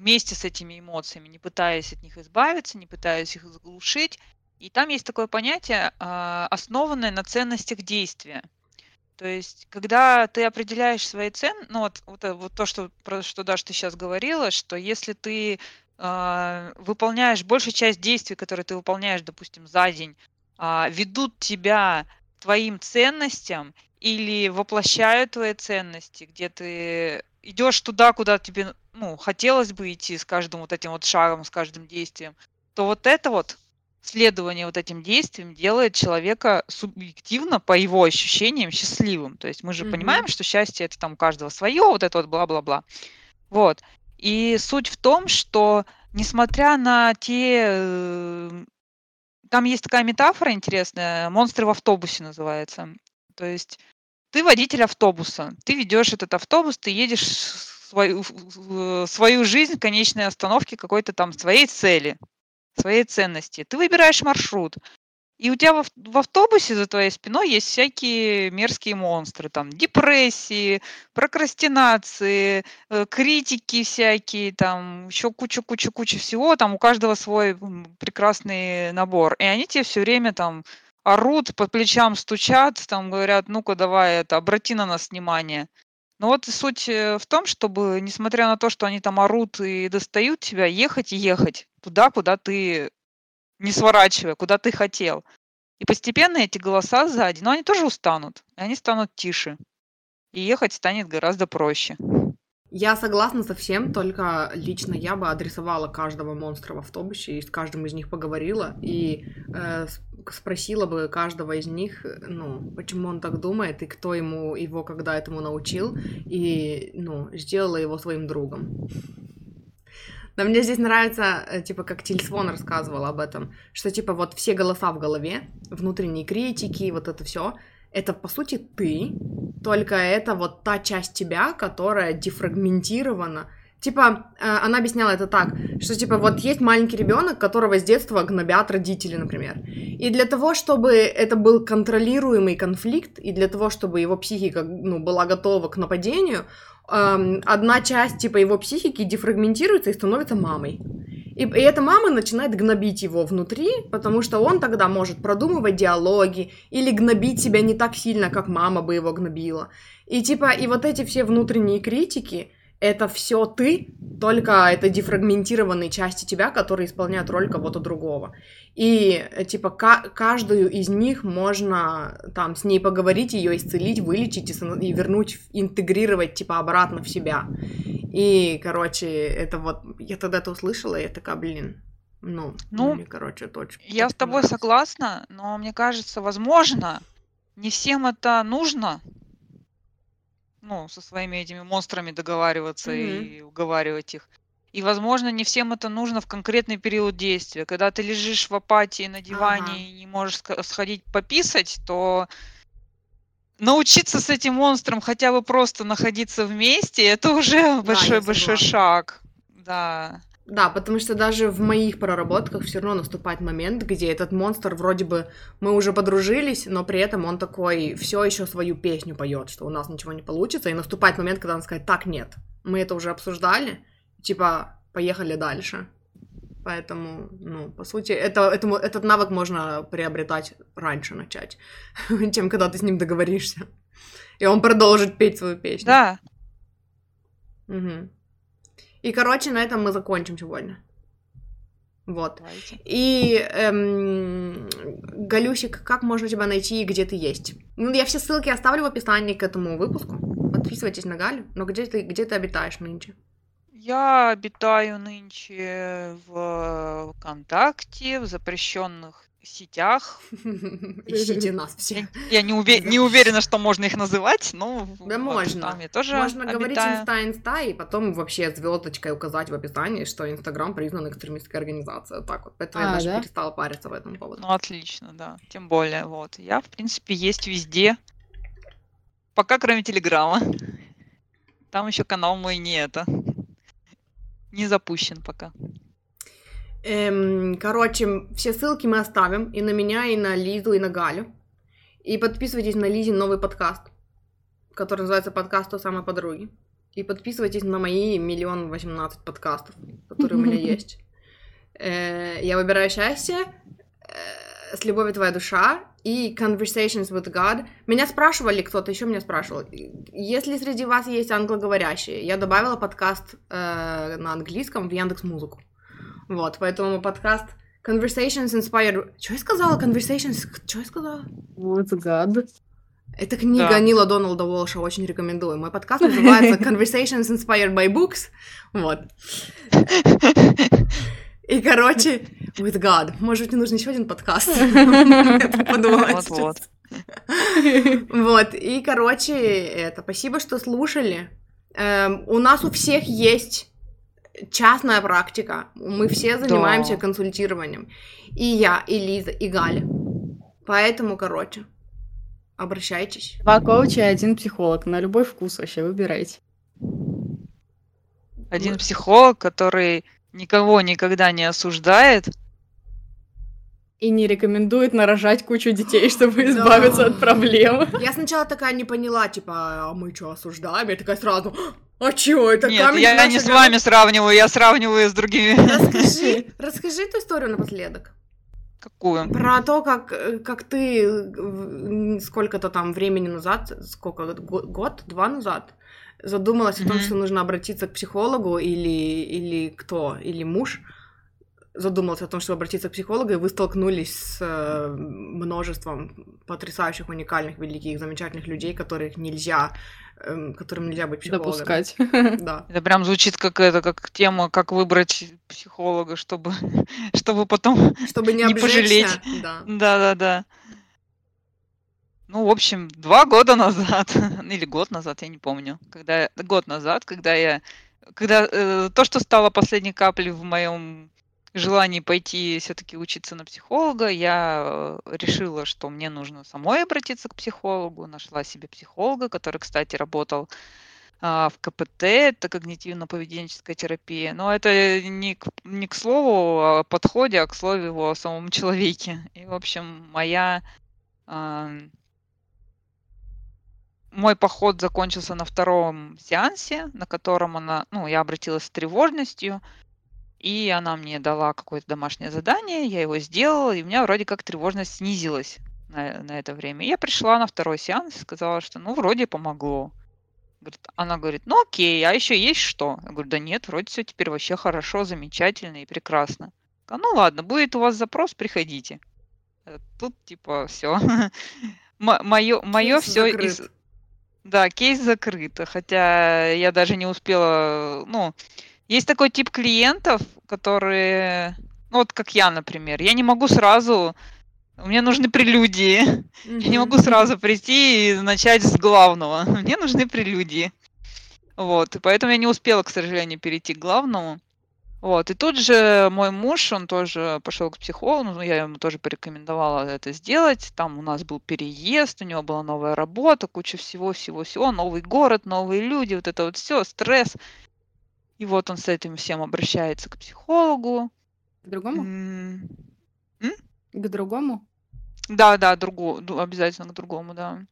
вместе с этими эмоциями, не пытаясь от них избавиться, не пытаясь их заглушить. И там есть такое понятие, а, основанное на ценностях действия. То есть, когда ты определяешь свои цены, ну вот, вот, э, вот то, что, про что Даша ты сейчас говорила, что если ты выполняешь большую часть действий, которые ты выполняешь, допустим, за день, ведут тебя к твоим ценностям или воплощают твои ценности, где ты идешь туда, куда тебе ну, хотелось бы идти с каждым вот этим вот шагом, с каждым действием, то вот это вот следование вот этим действиям делает человека субъективно, по его ощущениям, счастливым. То есть мы же mm-hmm. понимаем, что счастье это там у каждого свое, вот это вот бла-бла-бла. Вот. И суть в том, что несмотря на те... Э, там есть такая метафора интересная, монстры в автобусе называется. То есть ты водитель автобуса, ты ведешь этот автобус, ты едешь свою, свою жизнь в конечной остановке какой-то там своей цели, своей ценности. Ты выбираешь маршрут. И у тебя в, в автобусе за твоей спиной есть всякие мерзкие монстры, там депрессии, прокрастинации, э, критики всякие, там еще куча-куча-куча всего, там у каждого свой прекрасный набор. И они тебе все время там орут, по плечам стучат, там говорят, ну-ка давай это, обрати на нас внимание. Но вот суть э, в том, чтобы, несмотря на то, что они там орут и достают тебя, ехать и ехать туда, куда ты не сворачивая, куда ты хотел. И постепенно эти голоса сзади, но они тоже устанут, и они станут тише. И ехать станет гораздо проще. Я согласна со всем, только лично я бы адресовала каждого монстра в автобусе и с каждым из них поговорила и э, спросила бы каждого из них, ну, почему он так думает и кто ему его когда этому научил, и, ну, сделала его своим другом. Но мне здесь нравится, э, типа, как Тильсвон рассказывал об этом, что, типа, вот все голоса в голове, внутренние критики, вот это все, это, по сути, ты, только это вот та часть тебя, которая дефрагментирована. Типа, э, она объясняла это так, что, типа, вот есть маленький ребенок, которого с детства гнобят родители, например. И для того, чтобы это был контролируемый конфликт, и для того, чтобы его психика, ну, была готова к нападению, эм, одна часть, типа, его психики дефрагментируется и становится мамой. И, и эта мама начинает гнобить его внутри, потому что он тогда может продумывать диалоги или гнобить себя не так сильно, как мама бы его гнобила. И типа, и вот эти все внутренние критики, это все ты, только это дефрагментированные части тебя, которые исполняют роль кого-то другого. И, э, типа, каждую из них можно там с ней поговорить, ее исцелить, вылечить и, и вернуть, интегрировать, типа, обратно в себя. И, короче, это вот, я тогда это услышала, и я такая, блин, ну, ну мне, короче, точно. Я с тобой согласна, но мне кажется, возможно, не всем это нужно, ну, со своими этими монстрами договариваться mm-hmm. и уговаривать их. И, возможно, не всем это нужно в конкретный период действия. Когда ты лежишь в апатии на диване ага. и не можешь сходить пописать, то научиться с этим монстром хотя бы просто находиться вместе, это уже большой-большой да, шаг. Да. Да, потому что даже в моих проработках все равно наступает момент, где этот монстр вроде бы мы уже подружились, но при этом он такой все еще свою песню поет, что у нас ничего не получится, и наступает момент, когда он скажет, так нет, мы это уже обсуждали, типа поехали дальше. Поэтому, ну, по сути, это, этому, этот навык можно приобретать раньше начать, чем когда ты с ним договоришься. И он продолжит петь свою песню. Да. Угу. И, короче, на этом мы закончим сегодня. Вот. Давайте. И, эм, Галюсик, как можно тебя найти и где ты есть? Ну, я все ссылки оставлю в описании к этому выпуску. Подписывайтесь на Галю. Но где ты, где ты обитаешь нынче? Я обитаю нынче в ВКонтакте, в запрещенных сетях. Ищите нас все. Я не, уве- не уверена, что можно их называть, но Да вот можно. там я тоже Можно говорить обитаю. инста инста и потом вообще звездочкой указать в описании, что Инстаграм признан экстремистской организацией. Так вот. Поэтому я А, даже да? перестала париться в этом поводу. Ну, отлично, да. Тем более, вот. Я, в принципе, есть везде. Пока кроме Телеграма. Там еще канал мой не это. Не запущен пока. Эм, короче, все ссылки мы оставим и на меня, и на Лизу, и на Галю. И подписывайтесь на Лизин новый подкаст, который называется «Подкаст той самой подруги». И подписывайтесь на мои миллион восемнадцать подкастов, которые у меня есть. Э, Я выбираю счастье, э, с любовью твоя душа и Conversations with God. Меня спрашивали, кто-то еще меня спрашивал, если среди вас есть англоговорящие, я добавила подкаст э, на английском в Яндекс Музыку. Вот, поэтому подкаст Conversations Inspired... Что я сказала? Conversations... Что я сказала? Вот гад. Это книга Да. Нила Доналда Уолша, очень рекомендую. Мой подкаст называется Conversations Inspired by Books. Вот. И, короче, with God. Может быть, мне нужен еще один подкаст? Подумала сейчас. Вот, и, короче, это, спасибо, что слушали. Эм, у нас у всех есть частная практика. Мы все занимаемся Да. консультированием. И я, и Лиза, и Галя. Поэтому, короче, обращайтесь. Два коуча и один психолог. На любой вкус вообще выбирайте. Один психолог, который никого никогда не осуждает. И не рекомендует нарожать кучу детей, чтобы Да. избавиться от проблем. Я сначала такая не поняла, типа, а мы что, осуждаем? Я такая сразу, а чё, это Нет, я наш не с огород?» вами сравниваю, я сравниваю с другими. Расскажи, расскажи эту историю напоследок. Какую? Про то, как, как ты сколько-то там времени назад, сколько, го- год, два назад, задумалась о том, что нужно обратиться к психологу или, или кто, или муж задумался о том, чтобы обратиться к психологу, и вы столкнулись с э, множеством потрясающих, уникальных, великих, замечательных людей, которых нельзя, эм, которым нельзя быть психологом. Допускать. Да. Это прям звучит как это, как тема, как выбрать психолога, чтобы, чтобы потом Чтобы не, Не пожалеть. Да. Да-да-да. Ну, в общем, два года назад, или год назад, я не помню, когда год назад, когда я, когда э, то, что стало последней каплей в моем желании пойти все-таки учиться на психолога, я э, решила, что мне нужно самой обратиться к психологу, нашла себе психолога, который, кстати, работал а, в КПТ, это когнитивно-поведенческая терапия. Но это не к, не к слову о подходе, а к слову о самом человеке. И, в общем, моя... мой поход закончился на втором сеансе, на котором она, ну, я обратилась с тревожностью, и она мне дала какое-то домашнее задание, я его сделала, и у меня вроде как тревожность снизилась на, на это время. Я пришла на второй сеанс и сказала, что ну вроде помогло. Говорит, она говорит, ну окей, а еще есть что? Я говорю, да нет, вроде все теперь вообще хорошо, замечательно и прекрасно. А, ну ладно, будет у вас запрос, приходите. Э, Тут типа все. Мое, мое все закрыт. Да, кейс закрыт. Хотя я даже не успела. Ну, есть такой тип клиентов, которые. Ну, вот как я, например. Я не могу сразу. Мне нужны прелюдии. Я не могу сразу прийти и начать с главного. Мне нужны прелюдии. Вот, и поэтому я не успела, к сожалению, перейти к главному. Вот, и тут же мой муж, он тоже пошел к психологу, ну, я ему тоже порекомендовала это сделать. Там у нас был переезд, у него была новая работа, куча всего-всего-всего, новый город, новые люди, вот это вот все, стресс. И вот он с этим всем обращается к психологу. К другому? М, К другому? Да, да, другу, обязательно к другому, да.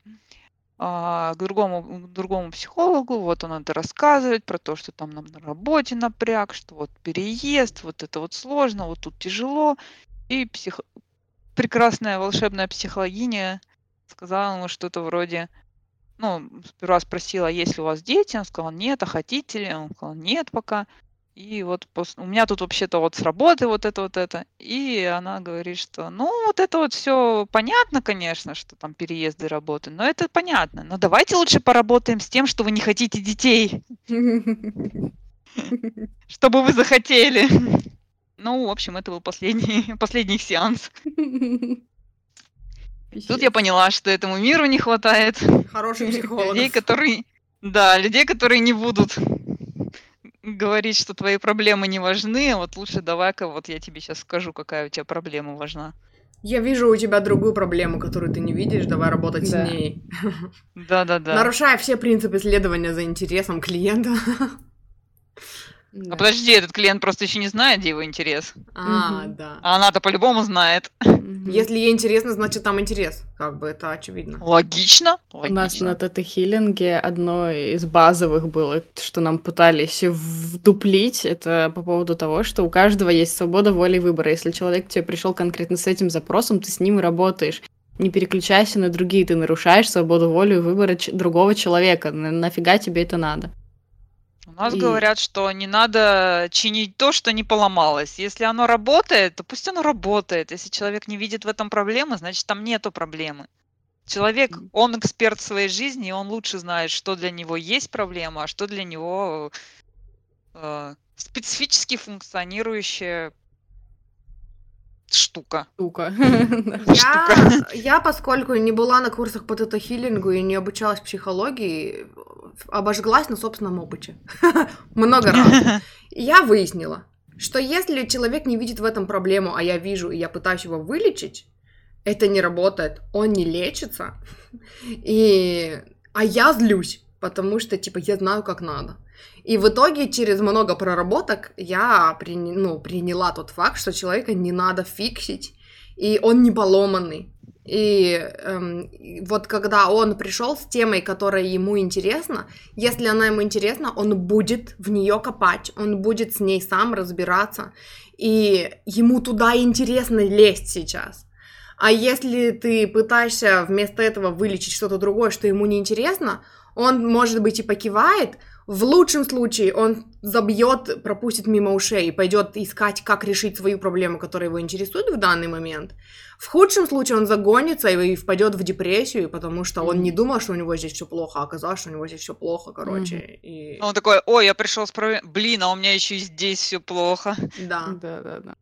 А, к другому, к другому психологу, вот он это рассказывает про то, что там нам на работе напряг, что вот переезд, вот это вот сложно, вот тут тяжело. И псих... прекрасная волшебная психологиня сказала ему что-то вроде, ну, сперва спросила, есть ли у вас дети, он сказал, нет, а хотите ли? Он сказал, нет пока. И вот пос- у меня тут вообще-то вот с работы вот это вот это. И она говорит, что ну вот это вот все понятно, конечно, что там переезды работы, но это понятно. Но давайте лучше поработаем с тем, что вы не хотите детей, чтобы вы захотели. Ну, в общем, это был последний, последний их сеанс. Тут я поняла, что этому миру не хватает Хороший психолог. людей, которые... Да, людей, которые не будут говорить, что твои проблемы не важны, а вот лучше давай-ка вот я тебе сейчас скажу, какая у тебя проблема важна. Я вижу у тебя другую проблему, которую ты не видишь, давай работать Да. с ней. Да-да-да. Нарушая все принципы следования за интересом клиента. А подожди, этот клиент просто еще не знает, где его интерес. А, да. А она-то по-любому знает. Если ей интересно, значит там интерес. Как бы это очевидно. Логично. У нас Логично. на тета-хиллинге одно из базовых было, что нам пытались вдуплить, это по поводу того, что у каждого есть свобода воли и выбора. Если человек к тебе пришел конкретно с этим запросом, ты с ним и работаешь. Не переключайся на другие, ты нарушаешь свободу воли и выбора ч- другого человека. На- нафига тебе это надо? У нас И- говорят, что не надо чинить то, что не поломалось. Если оно работает, то пусть оно работает. Если человек не видит в этом проблемы, значит там нету проблемы. Человек, он эксперт своей жизни, и он лучше знает, что для него есть проблема, а что для него э, специфически функционирующая штука. Штука. Я, я, поскольку не была на курсах по тета-хиллингу и не обучалась психологии, обожглась на собственном опыте. Много раз. Я выяснила, что если человек не видит в этом проблему, а я вижу, и я пытаюсь его вылечить, это не работает, он не лечится, и... а я злюсь, потому что, типа, я знаю, как надо. И в итоге через много проработок я прини- ну, приняла тот факт, что человека не надо фиксить, и он не поломанный. И эм, вот когда он пришел с темой, которая ему интересна, если она ему интересна, он будет в нее копать, он будет с ней сам разбираться, и ему туда интересно лезть сейчас. А если ты пытаешься вместо этого вылечить что-то другое, что ему не интересно, он, может быть, и покивает, в лучшем случае он забьет, пропустит мимо ушей и пойдет искать, как решить свою проблему, которая его интересует в данный момент. В худшем случае он загонится и впадет в депрессию, потому что он не думал, что у него здесь все плохо, а оказалось, что у него здесь все плохо, короче. И... Он такой, ой, я пришел с проблемой. Блин, а у меня еще и здесь все плохо. Да, Да, да, да.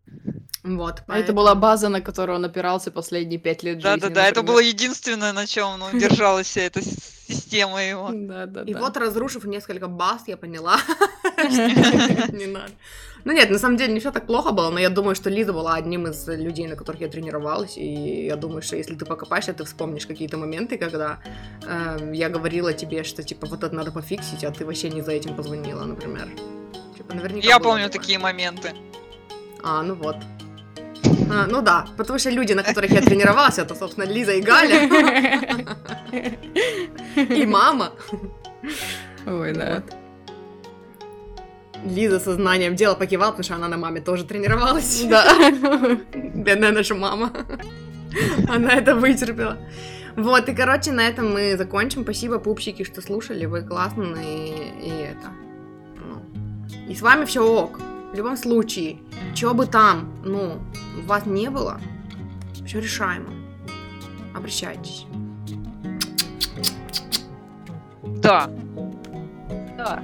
Вот. А это была база, на которую он опирался последние пять лет жизни. Да-да-да, это было единственное, на чем ну, держалась вся эта система его. Да, да, И вот, разрушив несколько баз, я поняла, что не надо. Ну нет, на самом деле не все так плохо было, но я думаю, что Лиза была одним из людей, на которых я тренировалась, и я думаю, что если ты покопаешься, ты вспомнишь какие-то моменты, когда эм, я говорила тебе, что типа вот это надо пофиксить, а ты вообще не за этим позвонила, например. Типа, наверняка Я помню такое. такие моменты. А, ну вот. А, ну да, потому что люди, на которых я тренировалась, это, собственно, Лиза и Галя, и мама. Ой, да. Лиза со знанием дела покивала, потому что она на маме тоже тренировалась. Да. Бедная наша мама. Она это вытерпела. Вот, и, короче, на этом мы закончим. Спасибо, пупсики, что слушали. Вы классные. И это... ну. И с вами все ок. В любом случае, что бы там, ну, у вас не было, все решаемо. Обращайтесь. Да. Да.